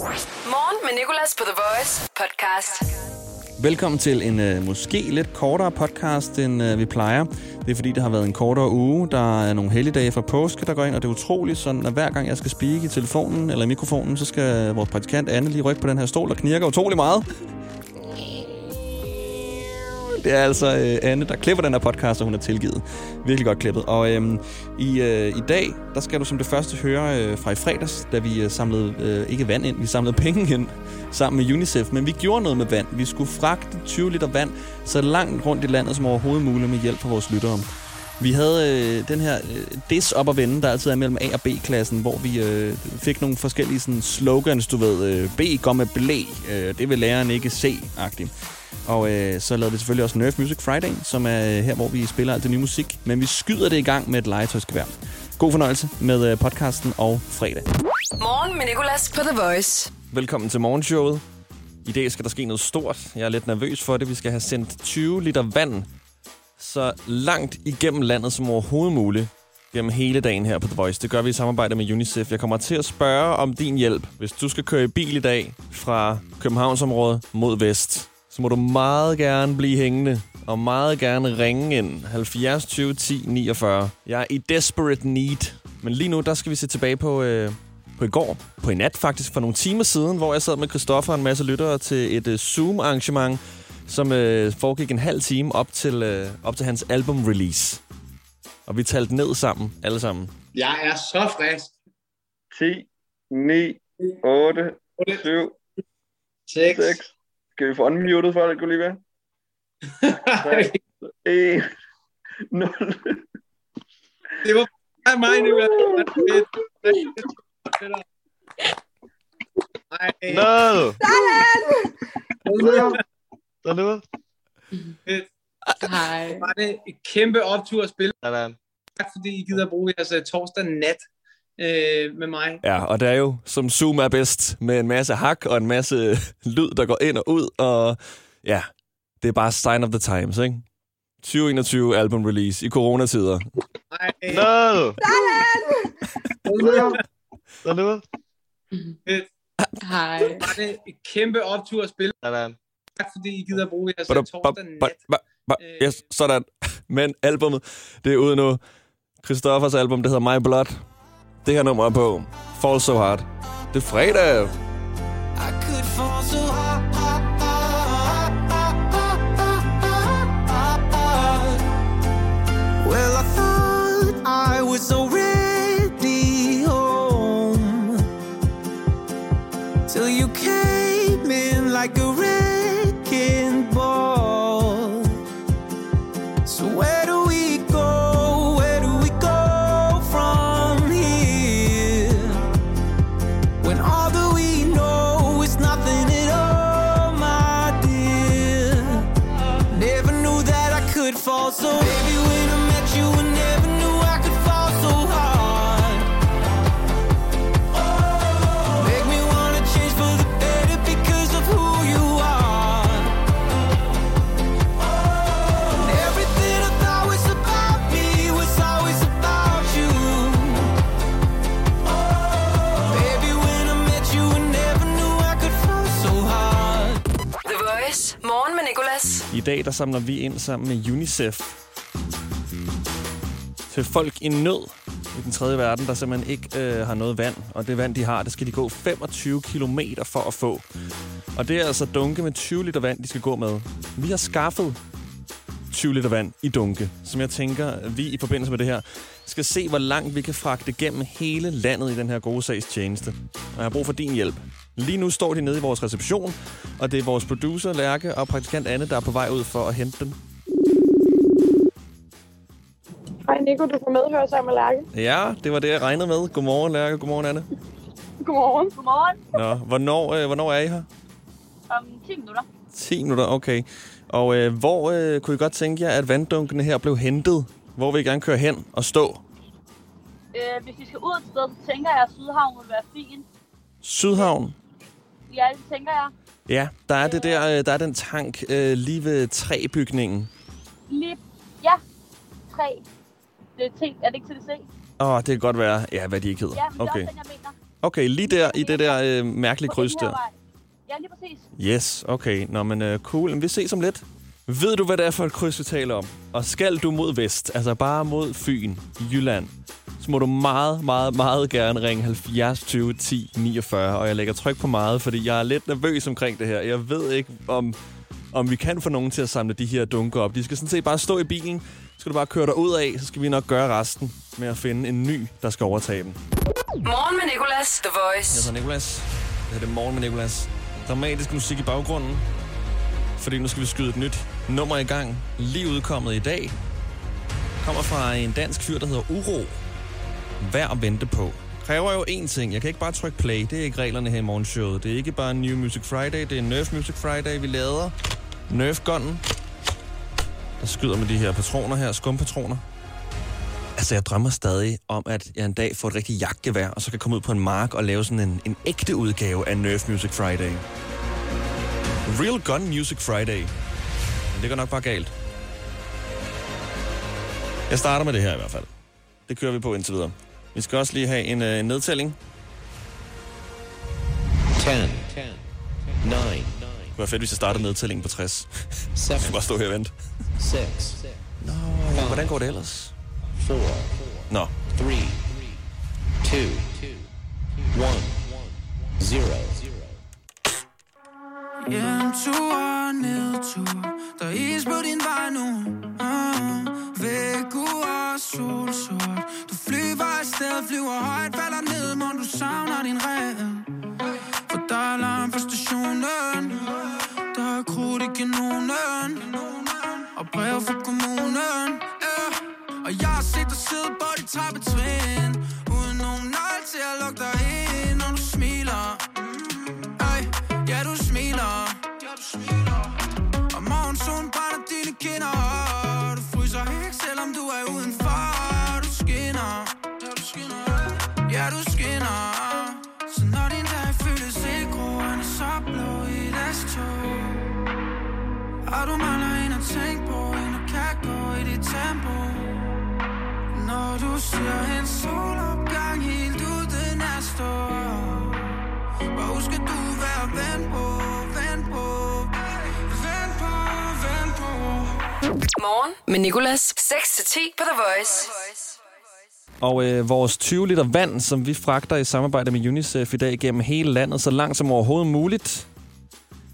Morgen med Nicolas på The Voice podcast. Velkommen til en øh, måske lidt kortere podcast, end øh, vi plejer. Det er fordi, det har været en kortere uge. Der er nogle helligdage fra påske, der går ind, og det er utroligt sådan, at hver gang jeg skal speak i telefonen eller i mikrofonen, så skal vores praktikant Anne lige rykke på den her stol, der knirker utrolig meget. Det er altså øh, Anne, der klipper den her podcast, og hun er tilgivet. Virkelig godt klippet. Og øh, i, øh, i dag, der skal du som det første høre øh, fra i fredags, da vi øh, samlede, øh, ikke vand ind, vi samlede penge ind sammen med UNICEF. Men vi gjorde noget med vand. Vi skulle fragte 20 liter vand så langt rundt i landet som overhovedet muligt med hjælp fra vores lyttere. Vi havde øh, den her øh, dis op at vende, der altid er mellem A og B-klassen, hvor vi øh, fik nogle forskellige sådan, slogans, du ved, øh, B går med blæ, øh, det vil læreren ikke se-agtigt. Og øh, så lavede vi selvfølgelig også Nerf Music Friday, som er øh, her, hvor vi spiller alt det nye musik. Men vi skyder det i gang med et legetøjsgevær. God fornøjelse med øh, podcasten og fredag. Morgen med Nicolas på The Voice. Velkommen til morgenshowet. I dag skal der ske noget stort. Jeg er lidt nervøs for det. Vi skal have sendt 20 liter vand så langt igennem landet som overhovedet muligt gennem hele dagen her på The Voice. Det gør vi i samarbejde med UNICEF. Jeg kommer til at spørge om din hjælp. Hvis du skal køre i bil i dag fra Københavnsområdet mod vest, så må du meget gerne blive hængende og meget gerne ringe ind 70 20 10 49. Jeg er i desperate need. Men lige nu, der skal vi se tilbage på, øh, på i går. På i nat faktisk, for nogle timer siden, hvor jeg sad med Christoffer og en masse lyttere til et øh, Zoom-arrangement, som øh, foregik en halv time op til, øh, op til hans album-release. Og vi talte ned sammen, alle sammen. Jeg er så frisk. 10, 9, 8, 7, 6. 6. Skal vi få unmuted folk, Olivia? 1, 0. det var bare mig nu. No! det Sådan. Hej. var det et kæmpe optur at spille. Sådan. Tak fordi I gider at bruge jeres øh, torsdag nat øh, med mig. Ja, og det er jo, som Zoom er bedst, med en masse hak og en masse lyd, der går ind og ud, og ja, det er bare sign of the times, ikke? 2021 album release i coronatider. Ej, No! Sådan. Hej. var det et kæmpe optur at spille. Sådan. Tak fordi I gider at bruge jeres torsdag ba- nat. Yes, sådan. Men albummet, det er ude nu. Christoffers album, det hedder My Blood. Det her nummer er på Fall So Hard. Det er fredag. I could fall so dag der samler vi ind sammen med UNICEF til folk i nød i den tredje verden, der simpelthen ikke øh, har noget vand. Og det vand, de har, det skal de gå 25 km for at få. Og det er altså dunke med 20 liter vand, de skal gå med. Vi har skaffet 20 liter vand i dunke, som jeg tænker, vi i forbindelse med det her skal se, hvor langt vi kan fragte gennem hele landet i den her gode sags tjeneste. Og jeg har brug for din hjælp. Lige nu står de nede i vores reception, og det er vores producer, Lærke, og praktikant Anne, der er på vej ud for at hente dem. Hej Nico, du får medhør sammen med Lærke. Ja, det var det, jeg regnede med. Godmorgen, Lærke. Godmorgen, Anne. Godmorgen. Godmorgen. Nå, hvornår, øh, hvornår er I her? Om 10 minutter. 10 minutter, okay. Og øh, hvor øh, kunne I godt tænke jer, at vanddunkene her blev hentet? Hvor vil I gerne køre hen og stå? Øh, hvis vi skal ud et sted, så tænker jeg, at Sydhavn vil være fin. Sydhavn? Ja, det tænker jeg. Ja, der er, det der, øh, der er den tank øh, lige ved træbygningen. Lige, ja, tre. Det er ting. Er det ikke TDC? Åh, oh, det kan godt være. Ja, hvad de ikke hedder. Ja, men det er okay. også den, jeg mener. Okay, lige der i det der øh, mærkelige kryds der. vej. Ja, lige præcis. Yes, okay. Nå, men uh, cool. Men vi ses om lidt. Ved du, hvad det er for et kryds, vi taler om? Og skal du mod vest, altså bare mod Fyn, Jylland, så må du meget, meget, meget gerne ringe 70 20 10 49. Og jeg lægger tryk på meget, fordi jeg er lidt nervøs omkring det her. Jeg ved ikke, om, om vi kan få nogen til at samle de her dunker op. De skal sådan set bare stå i bilen. Så skal du bare køre dig ud af, så skal vi nok gøre resten med at finde en ny, der skal overtage dem. Morgen med Nicolas, The Jeg Voice. hedder Nikolas. Det her er Morgen med Nikolas. Dramatisk musik i baggrunden. Fordi nu skal vi skyde et nyt nummer i gang. Lige udkommet i dag. Kommer fra en dansk fyr, der hedder Uro. Værd at vente på. Kræver jo én ting. Jeg kan ikke bare trykke play. Det er ikke reglerne her i morgenshowet. Det er ikke bare New Music Friday. Det er Nerf Music Friday, vi lader. Nerf Gunnen. Der skyder med de her patroner her. Skumpatroner. Altså, jeg drømmer stadig om, at jeg en dag får et rigtigt jagtgevær, og så kan komme ud på en mark og lave sådan en, en ægte udgave af Nerf Music Friday. Real Gun Music Friday. Men det går nok bare galt. Jeg starter med det her i hvert fald. Det kører vi på indtil videre. Vi skal også lige have en, øh, en nedtælling. 10, 9, Det være fedt, hvis jeg startede nedtællingen på 60. 7, Jeg skal bare stå her og vente. 6, Nå, hvordan går det ellers? 4, Nå, 3, 2, 1, 0. Hjemtur, nedtur. Der er is på din vej nu. Ah, uh, Væk og solsort. Du flyver afsted, flyver højt Falder ned, må du savner din regel For der er larm på stationen. Der er krudt i kanonen. Og brev fra kommunen. Uh, Og jeg har set dig sidde på dit trappetrin. Ser en solopgang Helt uden at stå Hvor husk at du være ven på Ven på Ven på, ven på Morgen med Nicolas. 6-10 på The Voice. Og øh, vores 20 liter vand, som vi fragter i samarbejde med UNICEF i dag gennem hele landet, så langt som overhovedet muligt,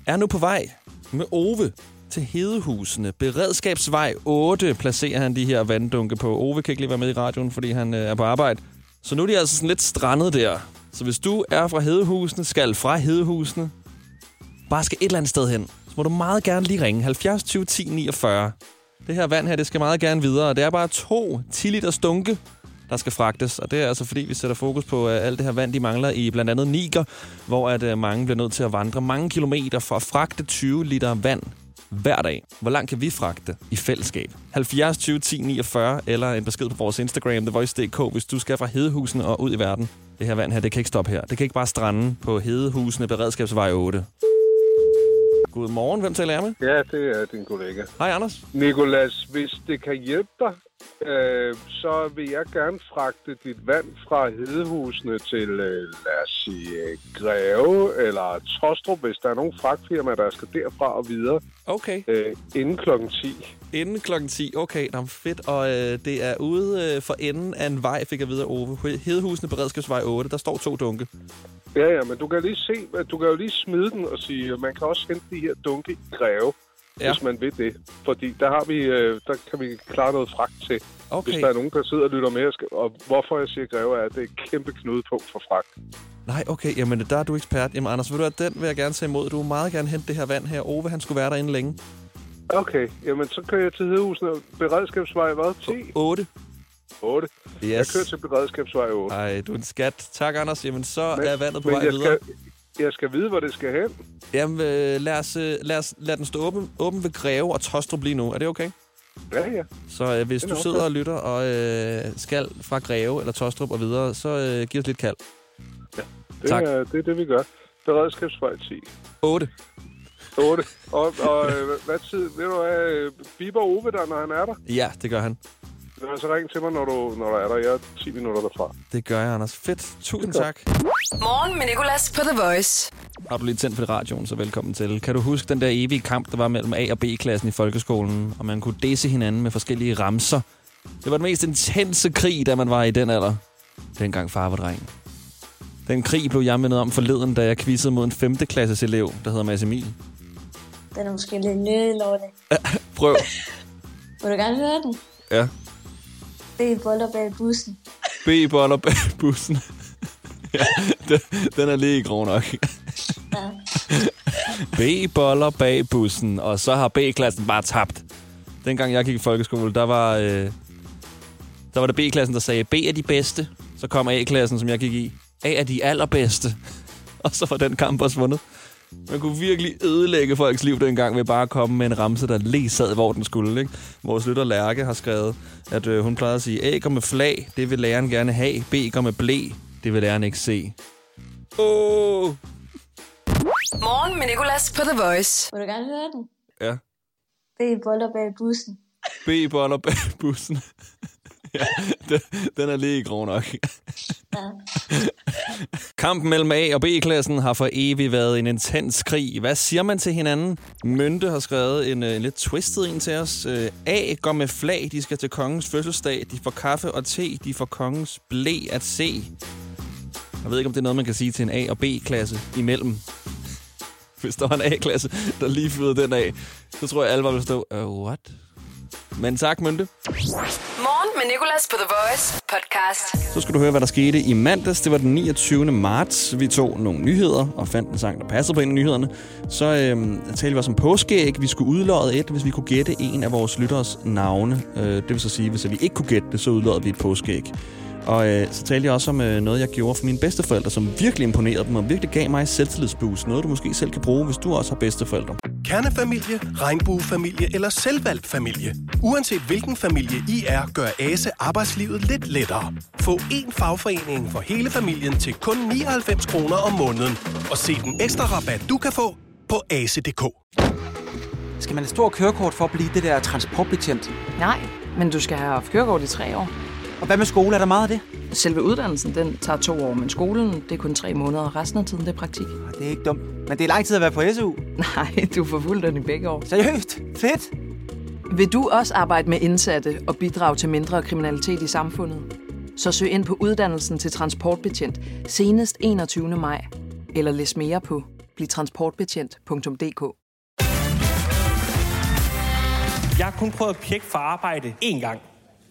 er nu på vej med Ove til Hedehusene. Beredskabsvej 8 placerer han de her vanddunke på. Ove kan ikke lige være med i radioen, fordi han øh, er på arbejde. Så nu er de altså sådan lidt strandet der. Så hvis du er fra Hedehusene, skal fra Hedehusene, bare skal et eller andet sted hen, så må du meget gerne lige ringe 70 20 10 49. Det her vand her, det skal meget gerne videre. Det er bare to 10 liters dunke, der skal fragtes. Og det er altså fordi, vi sætter fokus på uh, alt det her vand, de mangler i blandt andet Niger, hvor at, uh, mange bliver nødt til at vandre mange kilometer for at fragte 20 liter vand hver dag. Hvor langt kan vi fragte i fællesskab? 70 20 10 49, eller en besked på vores Instagram, TheVoice.dk, hvis du skal fra Hedehusene og ud i verden. Det her vand her, det kan ikke stoppe her. Det kan ikke bare strande på Hedehusene, Beredskabsvej 8. Godmorgen, hvem taler jeg med? Ja, det er din kollega. Hej, Anders. Nikolas, hvis det kan hjælpe dig, øh, så vil jeg gerne fragte dit vand fra Hedehusene til, øh, lad os sige, øh, Greve eller Tostrup, hvis der er nogle fragtfirmaer, der skal derfra og videre, Okay. øh, inden klokken 10. Inden klokken 10. Okay, nå, fedt. Og øh, det er ude øh, for enden af en vej, fik jeg videre, Ove. Hedehusene Beredskabsvej 8. Der står to dunke. Ja, ja, men du kan lige se, du kan jo lige smide den og sige, at man kan også hente de her dunke i Greve, Ja. hvis man vil det. Fordi der, har vi, øh, der kan vi klare noget fragt til, Okay. hvis der er nogen, der sidder og lytter med. og skal- Og hvorfor jeg siger Greve, er, at det er et kæmpe knudepunkt for fragt. Nej, okay. Jamen, der er du ekspert. Jamen, Anders, ved du at den vil jeg gerne tage imod. Du vil meget gerne hente det her vand her. Ove, han skulle være derinde længe. Okay, jamen så kører jeg til Hedehusene. Beredskabsvej, hvad? 10? 8. 8. Yes. Jeg kører til Beredskabsvej 8. Ej, du er en skat. Tak, Anders. Jamen, så er vandet på men vej videre. skal, jeg skal vide, hvor det skal hen. Jamen, øh, lad, os, øh, lad, os, lad den stå åben, åben ved Greve og Tostrup lige nu. Er det okay? Ja, ja. Så øh, hvis du er sidder okay. og lytter og øh, skal fra Greve eller Tostrup og videre, så øh, giv os lidt kald. Det, Tak. Er, det er det, vi gør. Beredskabsvej 10. 8. 8. Og, og øh, hvad tid? Ved du hvad? øh, Biber Ove der, når han er der? Ja, det gør han. Så ring til mig, når du, når du er der. Jeg er 10 minutter derfra. Det gør jeg, Anders. Fedt. Tusind tak. Morgen med Nicolas på The Voice. Har du lige tændt for radioen, så velkommen til. Kan du huske den der evige kamp, der var mellem A- og B-klassen i folkeskolen, og man kunne disse hinanden med forskellige ramser? Det var den mest intense krig, da man var i den alder. Dengang far var dreng. Den krig blev jeg mindet om forleden, da jeg quizzede mod en 5. klasses elev, der hedder Mads Emil. Den er måske lidt nedlårende. Prøv. Vil du gerne høre den? Ja. Det er boller bag bussen. B-boller bag bussen. ja, den, den er lige grov nok. Ja. B-boller bag bussen, og så har B-klassen bare tabt. Dengang jeg gik i folkeskole, der var, øh, der var det B-klassen, der sagde, B er de bedste. Så kom A-klassen, som jeg gik i. A er de allerbedste. Og så var den kamp også vundet. Man kunne virkelig ødelægge folks liv dengang ved bare at komme med en ramse, der lige sad, hvor den skulle. Ikke? Vores lytter Lærke har skrevet, at øh, hun plejede at sige, A går med flag, det vil læreren gerne have. B går med blæ, det vil læreren ikke se. Åh! Oh! Morgen med Nicolas på The Voice. Vil du gerne høre den? Ja. Det er boller bag bussen. B-boller bag bussen. ja, den, den er lige grov nok. Kampen mellem A- og B-klassen har for evigt været en intens krig. Hvad siger man til hinanden? Mynte har skrevet en, øh, en lidt twistet en til os. Øh, A går med flag, de skal til kongens fødselsdag. De får kaffe og te, de får kongens blæ at se. Jeg ved ikke, om det er noget, man kan sige til en A- og B-klasse imellem. Hvis der var en A-klasse, der lige fyrede den af, så tror jeg, alle var ville stå, uh, øh, what? Men tak, Mynte. Morgen med Nicolas på The Voice podcast. Så skal du høre, hvad der skete i mandags. Det var den 29. marts. Vi tog nogle nyheder og fandt en sang, der passede på en af nyhederne. Så øhm, talte vi også om påskeæg. Vi skulle udlåde et, hvis vi kunne gætte en af vores lytteres navne. Øh, det vil så sige, hvis vi ikke kunne gætte det, så udlåede vi et påskeæg. Og øh, så talte jeg også om øh, noget, jeg gjorde for mine bedsteforældre, som virkelig imponerede dem og virkelig gav mig selvtillidsboost. Noget, du måske selv kan bruge, hvis du også har bedsteforældre. Kernefamilie, regnbuefamilie eller selvvalgt familie. Uanset hvilken familie I er, gør ASE arbejdslivet lidt lettere. Få én fagforening for hele familien til kun 99 kroner om måneden. Og se den ekstra rabat, du kan få på ase.dk. Skal man have stor kørekort for at blive det der transportbetjent? Nej, men du skal have haft kørekort i tre år. Og hvad med skole? Er der meget af det? Selve uddannelsen, den tager to år, men skolen, det er kun tre måneder, og resten af tiden, det er praktik. Det er ikke dumt. Men det er lang tid at være på SU. Nej, du får fuld den i begge år. Seriøst? Fedt! Vil du også arbejde med indsatte og bidrage til mindre kriminalitet i samfundet? Så søg ind på uddannelsen til transportbetjent senest 21. maj. Eller læs mere på blivtransportbetjent.dk Jeg har kun prøvet at pjekke for arbejde én gang.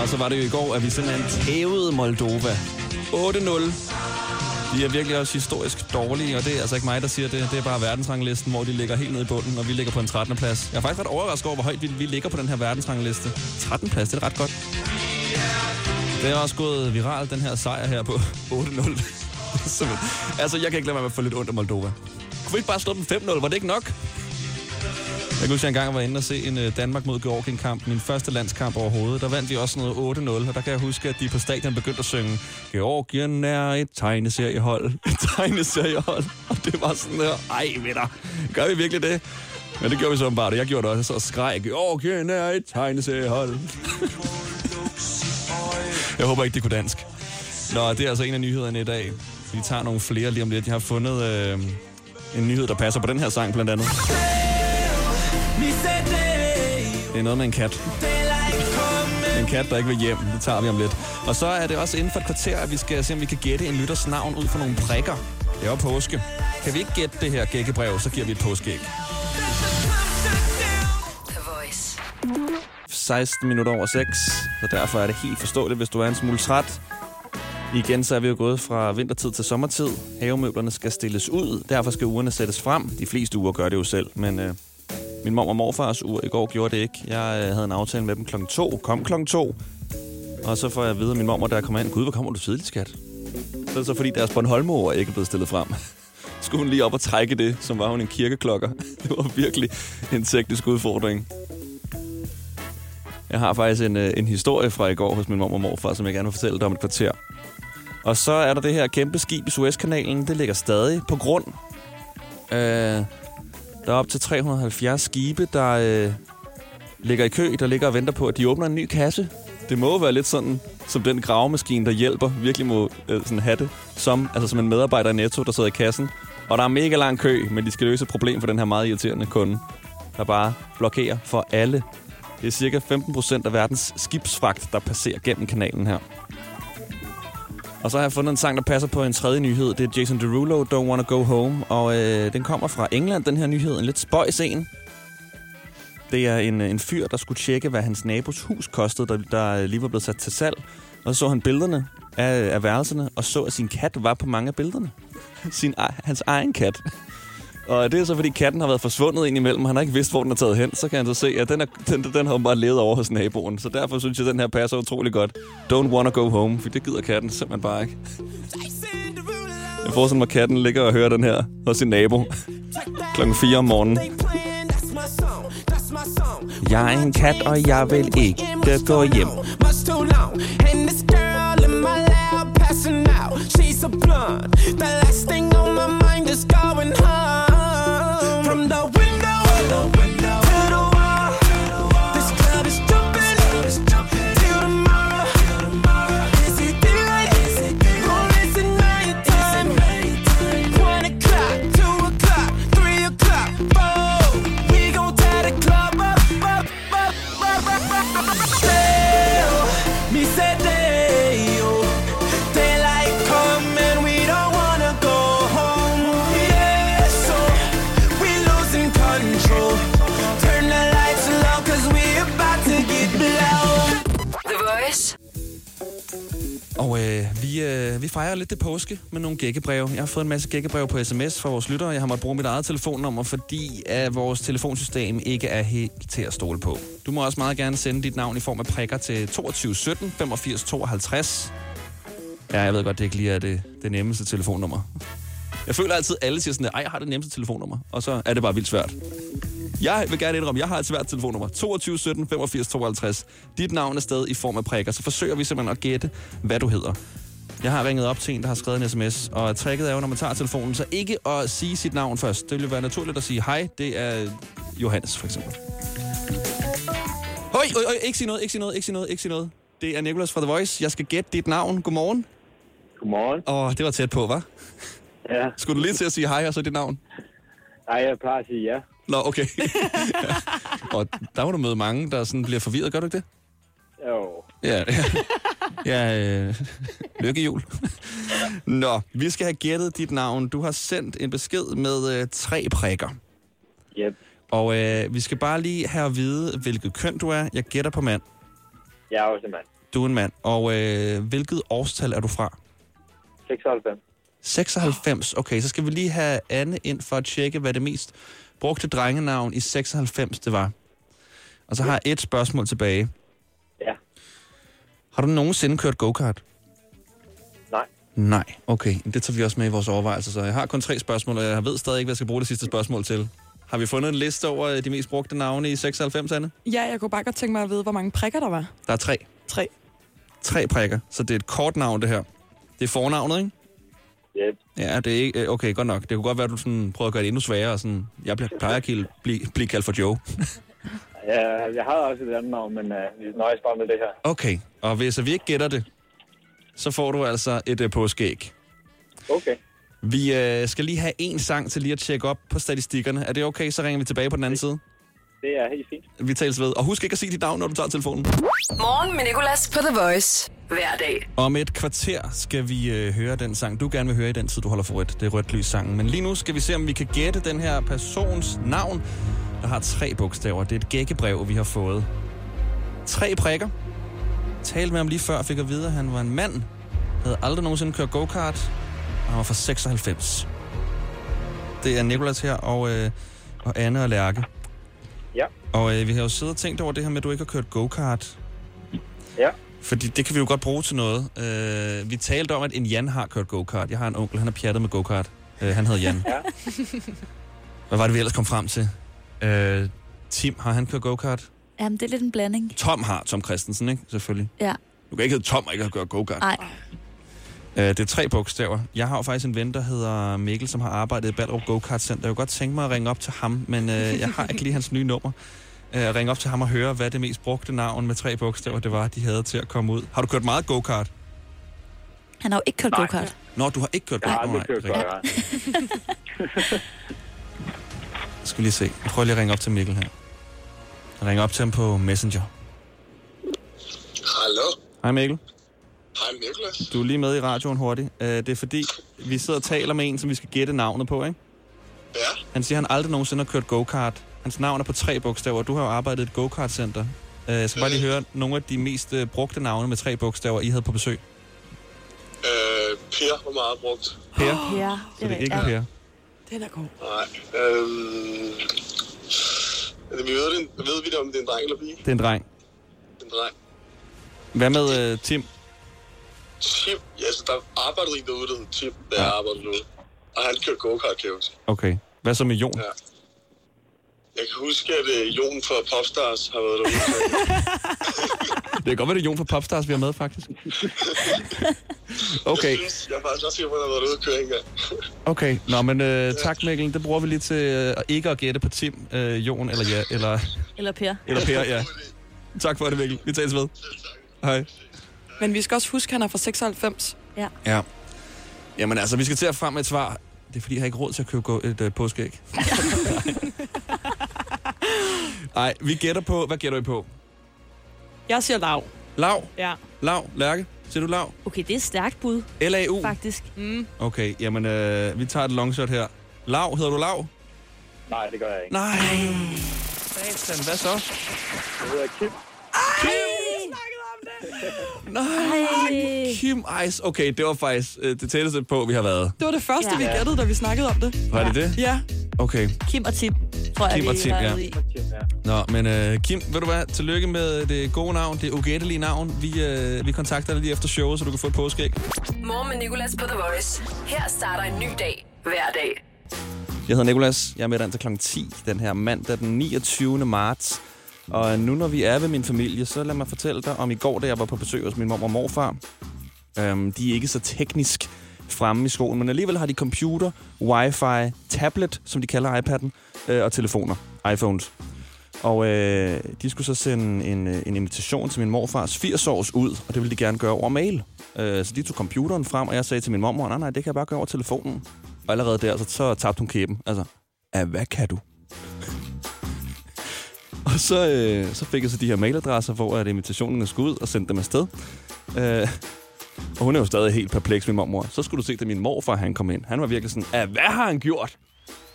Og så var det jo i går, at vi simpelthen tævede Moldova. 8-0. De er virkelig også historisk dårlige, og det er altså ikke mig, der siger det. Det er bare verdensranglisten, hvor de ligger helt nede i bunden, og vi ligger på en 13. plads. Jeg har faktisk ret overrasket over, hvor højt vi, vi ligger på den her verdensrangliste. 13. plads, det er ret godt. Det er også gået viralt, den her sejr her på 8-0. Altså, jeg kan ikke lade være med at få lidt ondt af Moldova. Kunne vi ikke bare slå dem 5-0? Var det ikke nok? Jeg kan huske, at jeg engang var inde og se en øh, Danmark mod Georgien-kamp. Min første landskamp overhovedet. Der vandt vi også noget 8-0, og der kan jeg huske, at de på stadion begyndte at synge Georgien er et tegneseriehold. Et tegneseriehold. Og det var sådan der, ej venner, gør vi virkelig det? Men det gjorde vi så bare, og jeg gjorde det også, og skreg Georgien er et tegneseriehold. jeg håber ikke, det kunne dansk. Nå, det er altså en af nyhederne i dag. Vi tager nogle flere lige om lidt. Jeg har fundet øh, en nyhed, der passer på den her sang blandt andet. Det er noget med en kat. En kat, der ikke vil hjem. Det tager vi om lidt. Og så er det også inden for et kvarter, at vi skal se, om vi kan gætte en lytters navn ud fra nogle prikker. Det er jo påske. Kan vi ikke gætte det her gækkebrev, så giver vi et påskeæg. The Voice. 16 minutter over 6, så derfor er det helt forståeligt, hvis du er en smule træt. Igen så er vi jo gået fra vintertid til sommertid. Havemøblerne skal stilles ud, derfor skal ugerne sættes frem. De fleste uger gør det jo selv, men øh, min mor og morfars ur i går gjorde det ikke. Jeg øh, havde en aftale med dem klokken 2. Kom klokken 2. Og så får jeg at vide af min mor, der kommer ind. Gud, hvor kommer du tidligt, skat? Så er det så fordi, deres Bornholmer ikke er blevet stillet frem. Skulle hun lige op og trække det, som var hun en kirkeklokker. Det var virkelig en teknisk udfordring. Jeg har faktisk en, øh, en historie fra i går hos min mor og morfar, som jeg gerne vil fortælle dig om et kvarter. Og så er der det her kæmpe skib i Suezkanalen. Det ligger stadig på grund. Øh, der er op til 370 skibe, der øh, ligger i kø, der ligger og venter på, at de åbner en ny kasse. Det må jo være lidt sådan, som den gravemaskine, der hjælper, virkelig må øh, sådan have det, som, altså som en medarbejder i Netto, der sidder i kassen. Og der er mega lang kø, men de skal løse et problem for den her meget irriterende kunde, der bare blokerer for alle. Det er cirka 15 procent af verdens skibsfragt, der passerer gennem kanalen her. Og så har jeg fundet en sang, der passer på en tredje nyhed. Det er Jason Derulo, Don't Wanna Go Home. Og øh, den kommer fra England, den her nyhed. En lidt spøjs en. Det er en, øh, en fyr, der skulle tjekke, hvad hans nabos hus kostede, der, der lige var blevet sat til salg. Og så så han billederne af, af værelserne, og så, at sin kat var på mange af billederne. Sin, ah, hans egen kat. Og det er så, fordi katten har været forsvundet ind imellem, han har ikke vidst, hvor den er taget hen. Så kan han så se, at den, er, den, den har bare levet over hos naboen. Så derfor synes jeg, at den her passer utrolig godt. Don't wanna go home, for det gider katten simpelthen bare ikke. Jeg forestiller mig, at katten ligger og hører den her hos sin nabo. Klokken 4 om morgenen. Jeg er en kat, og jeg vil ikke gå hjem. And in my passing. She's a blunt. The last thing on my mind is going home. From the øh, vi, fejrer lidt det påske med nogle gækkebreve. Jeg har fået en masse gækkebreve på sms fra vores lyttere. Jeg har måttet bruge mit eget telefonnummer, fordi at vores telefonsystem ikke er helt til at stole på. Du må også meget gerne sende dit navn i form af prikker til 2217 85 52. Ja, jeg ved godt, det ikke lige er det, det nemmeste telefonnummer. Jeg føler altid, at alle siger sådan, at jeg har det nemmeste telefonnummer. Og så er det bare vildt svært. Jeg vil gerne indrømme, jeg har et svært telefonnummer. 22 17 85 52. Dit navn er sted i form af prikker, så forsøger vi simpelthen at gætte, hvad du hedder. Jeg har ringet op til en, der har skrevet en sms, og tricket er jo, når man tager telefonen, så ikke at sige sit navn først. Det vil være naturligt at sige hej, det er Johannes for eksempel. Høj, høj, høj, ikke sige noget, ikke sige noget, ikke sige noget, ikke sige noget. Det er Nicholas fra The Voice. Jeg skal gætte dit navn. Godmorgen. Godmorgen. Åh, det var tæt på, hva'? Ja. Skulle du lige til at sige hej og så dit navn? Nej, jeg plejer at sige ja. Nå, okay. ja. Og der må du møde mange, der sådan bliver forvirret, gør du ikke det? Jo. Ja, ja. ja øh, lykkehjul. Nå, vi skal have gættet dit navn. Du har sendt en besked med øh, tre prikker. Yep. Og øh, vi skal bare lige have at vide, hvilket køn du er. Jeg gætter på mand. Jeg er også en mand. Du er en mand. Og øh, hvilket årstal er du fra? 96. 96. Okay, så skal vi lige have Anne ind for at tjekke, hvad det mest brugte drengenavn i 96 det var. Og så har jeg et spørgsmål tilbage. Har du nogensinde kørt go-kart? Nej. Nej, okay. Det tager vi også med i vores overvejelser. Så jeg har kun tre spørgsmål, og jeg ved stadig ikke, hvad jeg skal bruge det sidste spørgsmål til. Har vi fundet en liste over øh, de mest brugte navne i 96, Anne? Ja, jeg kunne bare godt tænke mig at vide, hvor mange prikker der var. Der er tre. Tre. Tre prikker. Så det er et kort navn, det her. Det er fornavnet, ikke? Yep. Ja, det er ikke... Okay, godt nok. Det kunne godt være, at du sådan prøver at gøre det endnu sværere. Sådan, jeg bliver- plejer at blive, blive, blive kaldt for Joe. Ja, jeg har også et andet navn, men uh, vi nøjes bare med det her. Okay, og hvis vi ikke gætter det, så får du altså et uh, påskeæg. Okay. Vi øh, skal lige have en sang til lige at tjekke op på statistikkerne. Er det okay, så ringer vi tilbage på den anden side? Det er helt fint. Vi tales ved. Og husk ikke at sige dit navn, når du tager telefonen. Morgen med Nicolas på The Voice. Hver dag. Om et kvarter skal vi øh, høre den sang, du gerne vil høre i den tid, du holder for rødt. Det er rødt lys sangen. Men lige nu skal vi se, om vi kan gætte den her persons navn, der har tre bogstaver. Det er et gækkebrev, vi har fået. Tre prikker. Talte med ham lige før, fik at vide, at han var en mand. Havde aldrig nogensinde kørt go-kart. Og han var fra 96. Det er Nikolas her, og, øh, og Anne og Lærke. Ja. Og øh, vi har jo siddet og tænkt over det her med, at du ikke har kørt go-kart. Ja. Fordi det kan vi jo godt bruge til noget. Øh, vi talte om, at en Jan har kørt go-kart. Jeg har en onkel, han har pjattet med go-kart. Øh, han hedder Jan. Ja. Hvad var det, vi ellers kom frem til? Øh, Tim, har han kørt go-kart? Jamen, det er lidt en blanding. Tom har, Tom Christensen, ikke? Selvfølgelig. Ja. Du kan ikke hedde Tom og ikke have kørt go-kart. Nej. Øh, det er tre bogstaver. Jeg har jo faktisk en ven, der hedder Mikkel, som har arbejdet i Ballerup Go-Kart Center. Jeg kunne godt tænke mig at ringe op til ham, men øh, jeg har ikke lige hans nye nummer. Øh, ringe op til ham og høre, hvad det mest brugte navn med tre bogstaver det var, de havde til at komme ud. Har du kørt meget go-kart? Han har jo ikke kørt go-kart. Nå, du har ikke kørt Jeg har go-kart. aldrig kørt go-kart. Skal lige se. Jeg prøver lige at ringe op til Mikkel her. Jeg ringer op til ham på Messenger. Hallo? Hej Mikkel. Hej Niklas. Du er lige med i radioen hurtigt. Øh, det er fordi, vi sidder og taler med en, som vi skal gætte navnet på, ikke? Ja. Han siger, at han aldrig nogensinde har kørt go-kart. Hans navn er på tre bogstaver. Du har jo arbejdet i et go-kart-center. Øh, Jeg skal bare lige høre nogle af de mest øh, brugte navne med tre bogstaver, I havde på besøg. Øh, per var meget brugt. Per? Ja, Så det er ikke Per. Den er god. Nej. Øhm, er det, vi ved, det, ved vi det, om det er en dreng eller pige? Det er en dreng. Det er en dreng. Hvad med øh, Tim? Tim, ja, altså, der arbejdede en derude, der hed Tim, da jeg arbejdede derude. Og han kørte go-kart, kan jeg huske. Okay. Hvad så med Jon? Ja. Jeg kan huske, at uh, Jon fra Popstars har været derude. Det kan godt være, det er Jon fra Popstars, vi har med, faktisk. Okay, Jeg, synes, jeg er faktisk også sikker på, at han har været ude at køre en gang. okay. Nå, men øh, tak Mikkel. Det bruger vi lige til øh, ikke at gætte på Tim, øh, Jon eller, ja, eller, Eller Per. eller Per, ja. Tak for det, Mikkel. Vi tales ved. Hej. Men vi skal også huske, at han er fra 96. Ja. Ja. Jamen altså, vi skal til at frem med et svar. Det er fordi, jeg har ikke råd til at købe et øh, påskeæg. Nej, vi gætter på... Hvad gætter I på? Jeg siger lav. Lav? Ja. Lav? Lærke? Siger du lav? Okay, det er et stærkt bud, L-A-U? faktisk. Mm. Okay, jamen øh, vi tager et longshot her. Lav, hedder du Lav? Nej, det gør jeg ikke. Nej. Satan, hvad så? Jeg hedder Kim. Nej, Kim Ice. Okay, det var faktisk øh, det tætteste på, vi har været. Det var det første, Ja. vi gættede, da vi snakkede om det. Var det det? Ja. Okay. Kim og Tim, tror jeg, Kim og Tim, ja. i. Nå, men øh, Kim, ved du hvad? Tillykke med det gode navn, det ugættelige navn. Vi, øh, vi kontakter dig lige efter showet, så du kan få et påskæg. Morgen med Nicolas på The Voice. Her starter en ny dag hver dag. Jeg hedder Nikolas. Jeg er med dig til kl. 10 den her mandag den 29. marts. Og nu når vi er ved min familie, så lad mig fortælle dig om i går, da jeg var på besøg hos min mor og morfar. Øhm, de er ikke så teknisk fremme i skolen, men alligevel har de computer, wifi, tablet, som de kalder iPad'en, øh, og telefoner, iPhones. Og øh, de skulle så sende en, øh, en invitation til min morfars 80-års ud, og det ville de gerne gøre over mail. Øh, så de tog computeren frem, og jeg sagde til min mormor, nej, nej, det kan jeg bare gøre over telefonen. Og allerede der, så, så tabte hun kæben. Altså, ja, hvad kan du? Og så, øh, så fik jeg så de her mailadresser, hvor at invitationen skulle ud og sendte dem afsted. Øh, og hun er jo stadig helt perpleks med mormor. Så skulle du se, da min morfar han kom ind. Han var virkelig sådan, hvad har han gjort?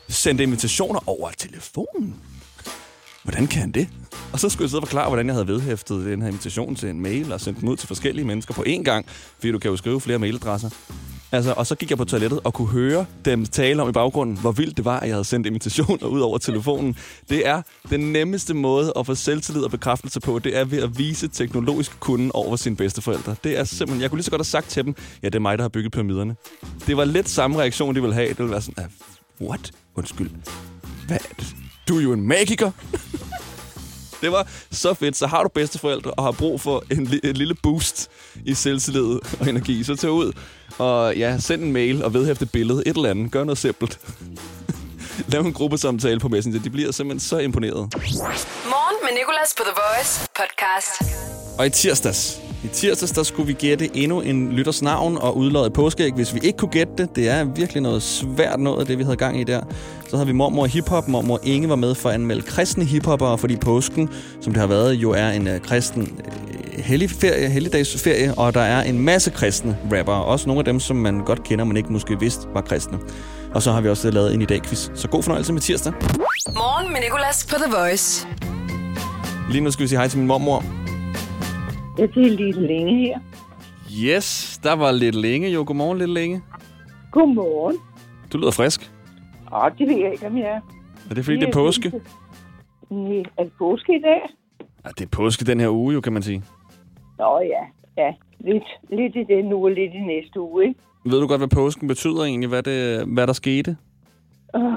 Sendte invitationer over telefonen? Hvordan kan han det? Og så skulle jeg sidde og forklare, hvordan jeg havde vedhæftet den her invitation til en mail og sendt den ud til forskellige mennesker på én gang, fordi du kan jo skrive flere mailadresser. Altså, og så gik jeg på toilettet og kunne høre dem tale om i baggrunden, hvor vildt det var, at jeg havde sendt invitationer ud over telefonen. Det er den nemmeste måde at få selvtillid og bekræftelse på, det er ved at vise teknologisk kunden over sine bedsteforældre. Det er simpelthen, jeg kunne lige så godt have sagt til dem, ja, det er mig, der har bygget pyramiderne. Det var lidt samme reaktion, de ville have. Det ville være sådan, ah, what? Undskyld. Hvad? Du er jo en magiker. Det var så fedt. Så har du bedsteforældre og har brug for en, li- en lille boost i selvtillid og energi, så tag ud og ja, send en mail og vedhæfte et billede. Et eller andet. Gør noget simpelt. Lav en gruppesamtale på Messenger. De bliver simpelthen så imponeret. Morgen med Nicolas på The Voice podcast. Og i tirsdags, i tirsdags, der skulle vi gætte endnu en lytters navn og udløje et påskeæg, hvis vi ikke kunne gætte det. Det er virkelig noget svært noget det, vi havde gang i der. Så havde vi mormor hiphop. Mormor Inge var med for at anmelde kristne hiphopper, fordi påsken, som det har været, jo er en uh, kristen uh, hellig ferie, helligdagsferie, og der er en masse kristne rappere. Også nogle af dem, som man godt kender, men ikke måske vidste var kristne. Og så har vi også lavet en i dag quiz. Så god fornøjelse med tirsdag. Morgen med Nicolas på The Voice. Lige nu skal vi sige hej til min mormor. Jeg er lidt længe her. Yes, der var lidt længe jo. Godmorgen, lidt længe. Godmorgen. Du lyder frisk. Åh, det ved jeg ikke, om jeg er. Er det fordi, det er påske? Nej, er det påske i dag? Ja, det er påske den her uge, jo, kan man sige. Nå ja, ja. Lidt, lidt i den uge og lidt i næste uge, ikke? Ved du godt, hvad påsken betyder egentlig? Hvad, det, hvad der skete? Oh,